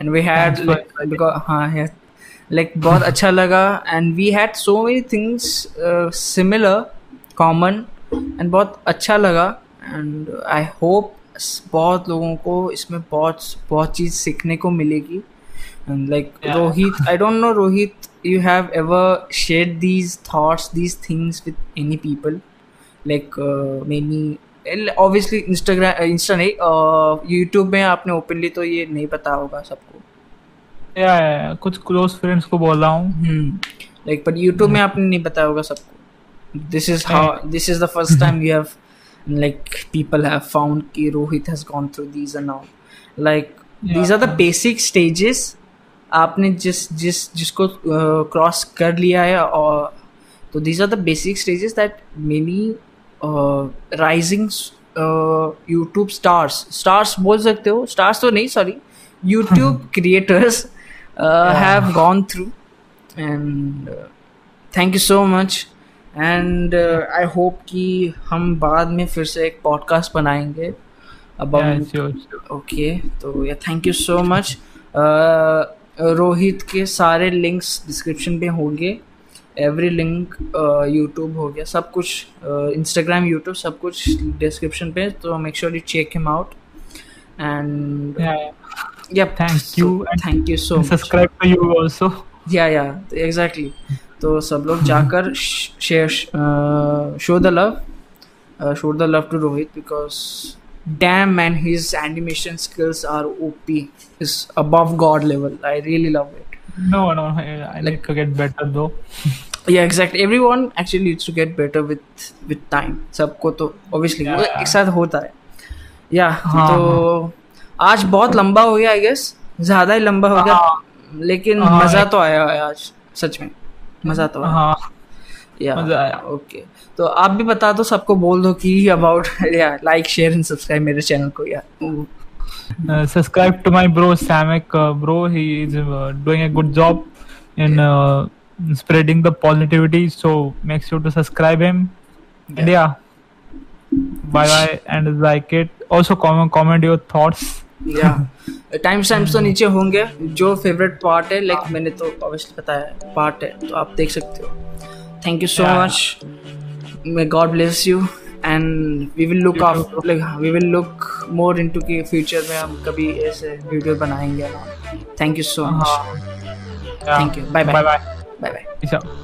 एंड वी हैड बिकॉज़ हाँ लाइक बहुत अच्छा लगा and we had so many things similar common and बहुत अच्छा लगा एंड आई होप बहुत लोगों को इसमें बहुत बहुत चीज़ सीखने को मिलेगी and like Rohit I don't know Rohit you have ever share these thoughts these things with any people like uh, maybe obviously Instagram Insta नहीं यूट्यूब में आपने ओपनली तो ये नहीं पता होगा सबको। या, या, कुछ क्लोज फ्रेंड्स को बोल रहा हूँ। लाइक पर यूट्यूब में आपने नहीं पता होगा सबको। This is how this is the first time you have like people have found ki Rohit has gone through these and all. Like yeah. these are the basic stages. आपने जिस जिस जिसको क्रॉस uh, कर लिया है और तो these are the basic stages that maybe rising YouTube stars stars बोल सकते हो? स्टार्स तो नहीं sorry YouTube creators have gone through and thank you so much and I hope कि हम बाद में फिर से एक पॉडकास्ट बनाएँगे अब ओके तो yeah thank you so much Rohit के सारे लिंक्स डिस्क्रिप्शन पे होंगे. एवरी लिंक यूट्यूब हो गया. सब कुछ इंस्टाग्राम uh, यूट्यूब सब कुछ डिस्क्रिप्शन पे तो make sure you check him out and yeah thank you thank you so subscribe to you also yeah yeah exactly तो सब लोग जाकर share show the love show the love to Rohit because damn man his animation skills are op is above god level i really love it no no i, I like, to get better though yeah exactly everyone actually needs to get better with with time सबको तो obviously yeah, एक साथ होता है yeah, हाँ, तो हाँ. आज बहुत लंबा हो गया आई गेस ज़्यादा ही लंबा हो गया हाँ, लेकिन हाँ, मज़ा तो आया है आज सच में। मज़ा तो आया। हाँ, या मज़ा आया। ओके तो आप भी बता दो सबको बोल दो कि about yeah like share and subscribe मेरे चैनल को yeah subscribe to my bro Samik bro he is doing a good job in spreading the positivity so make sure to subscribe him. Yeah. and yeah bye bye and like it. Also comment comment your thoughts. Yeah. Time times तो नीचे होंगे जो favourite part है like मैंने तो obviously बताया part है तो आप देख सकते हो। Thank you so much may God bless you and we will look after like we will look more into कि future में हम कभी ऐसे वीडियो बनाएँगे thank you so much thank you bye bye bye bye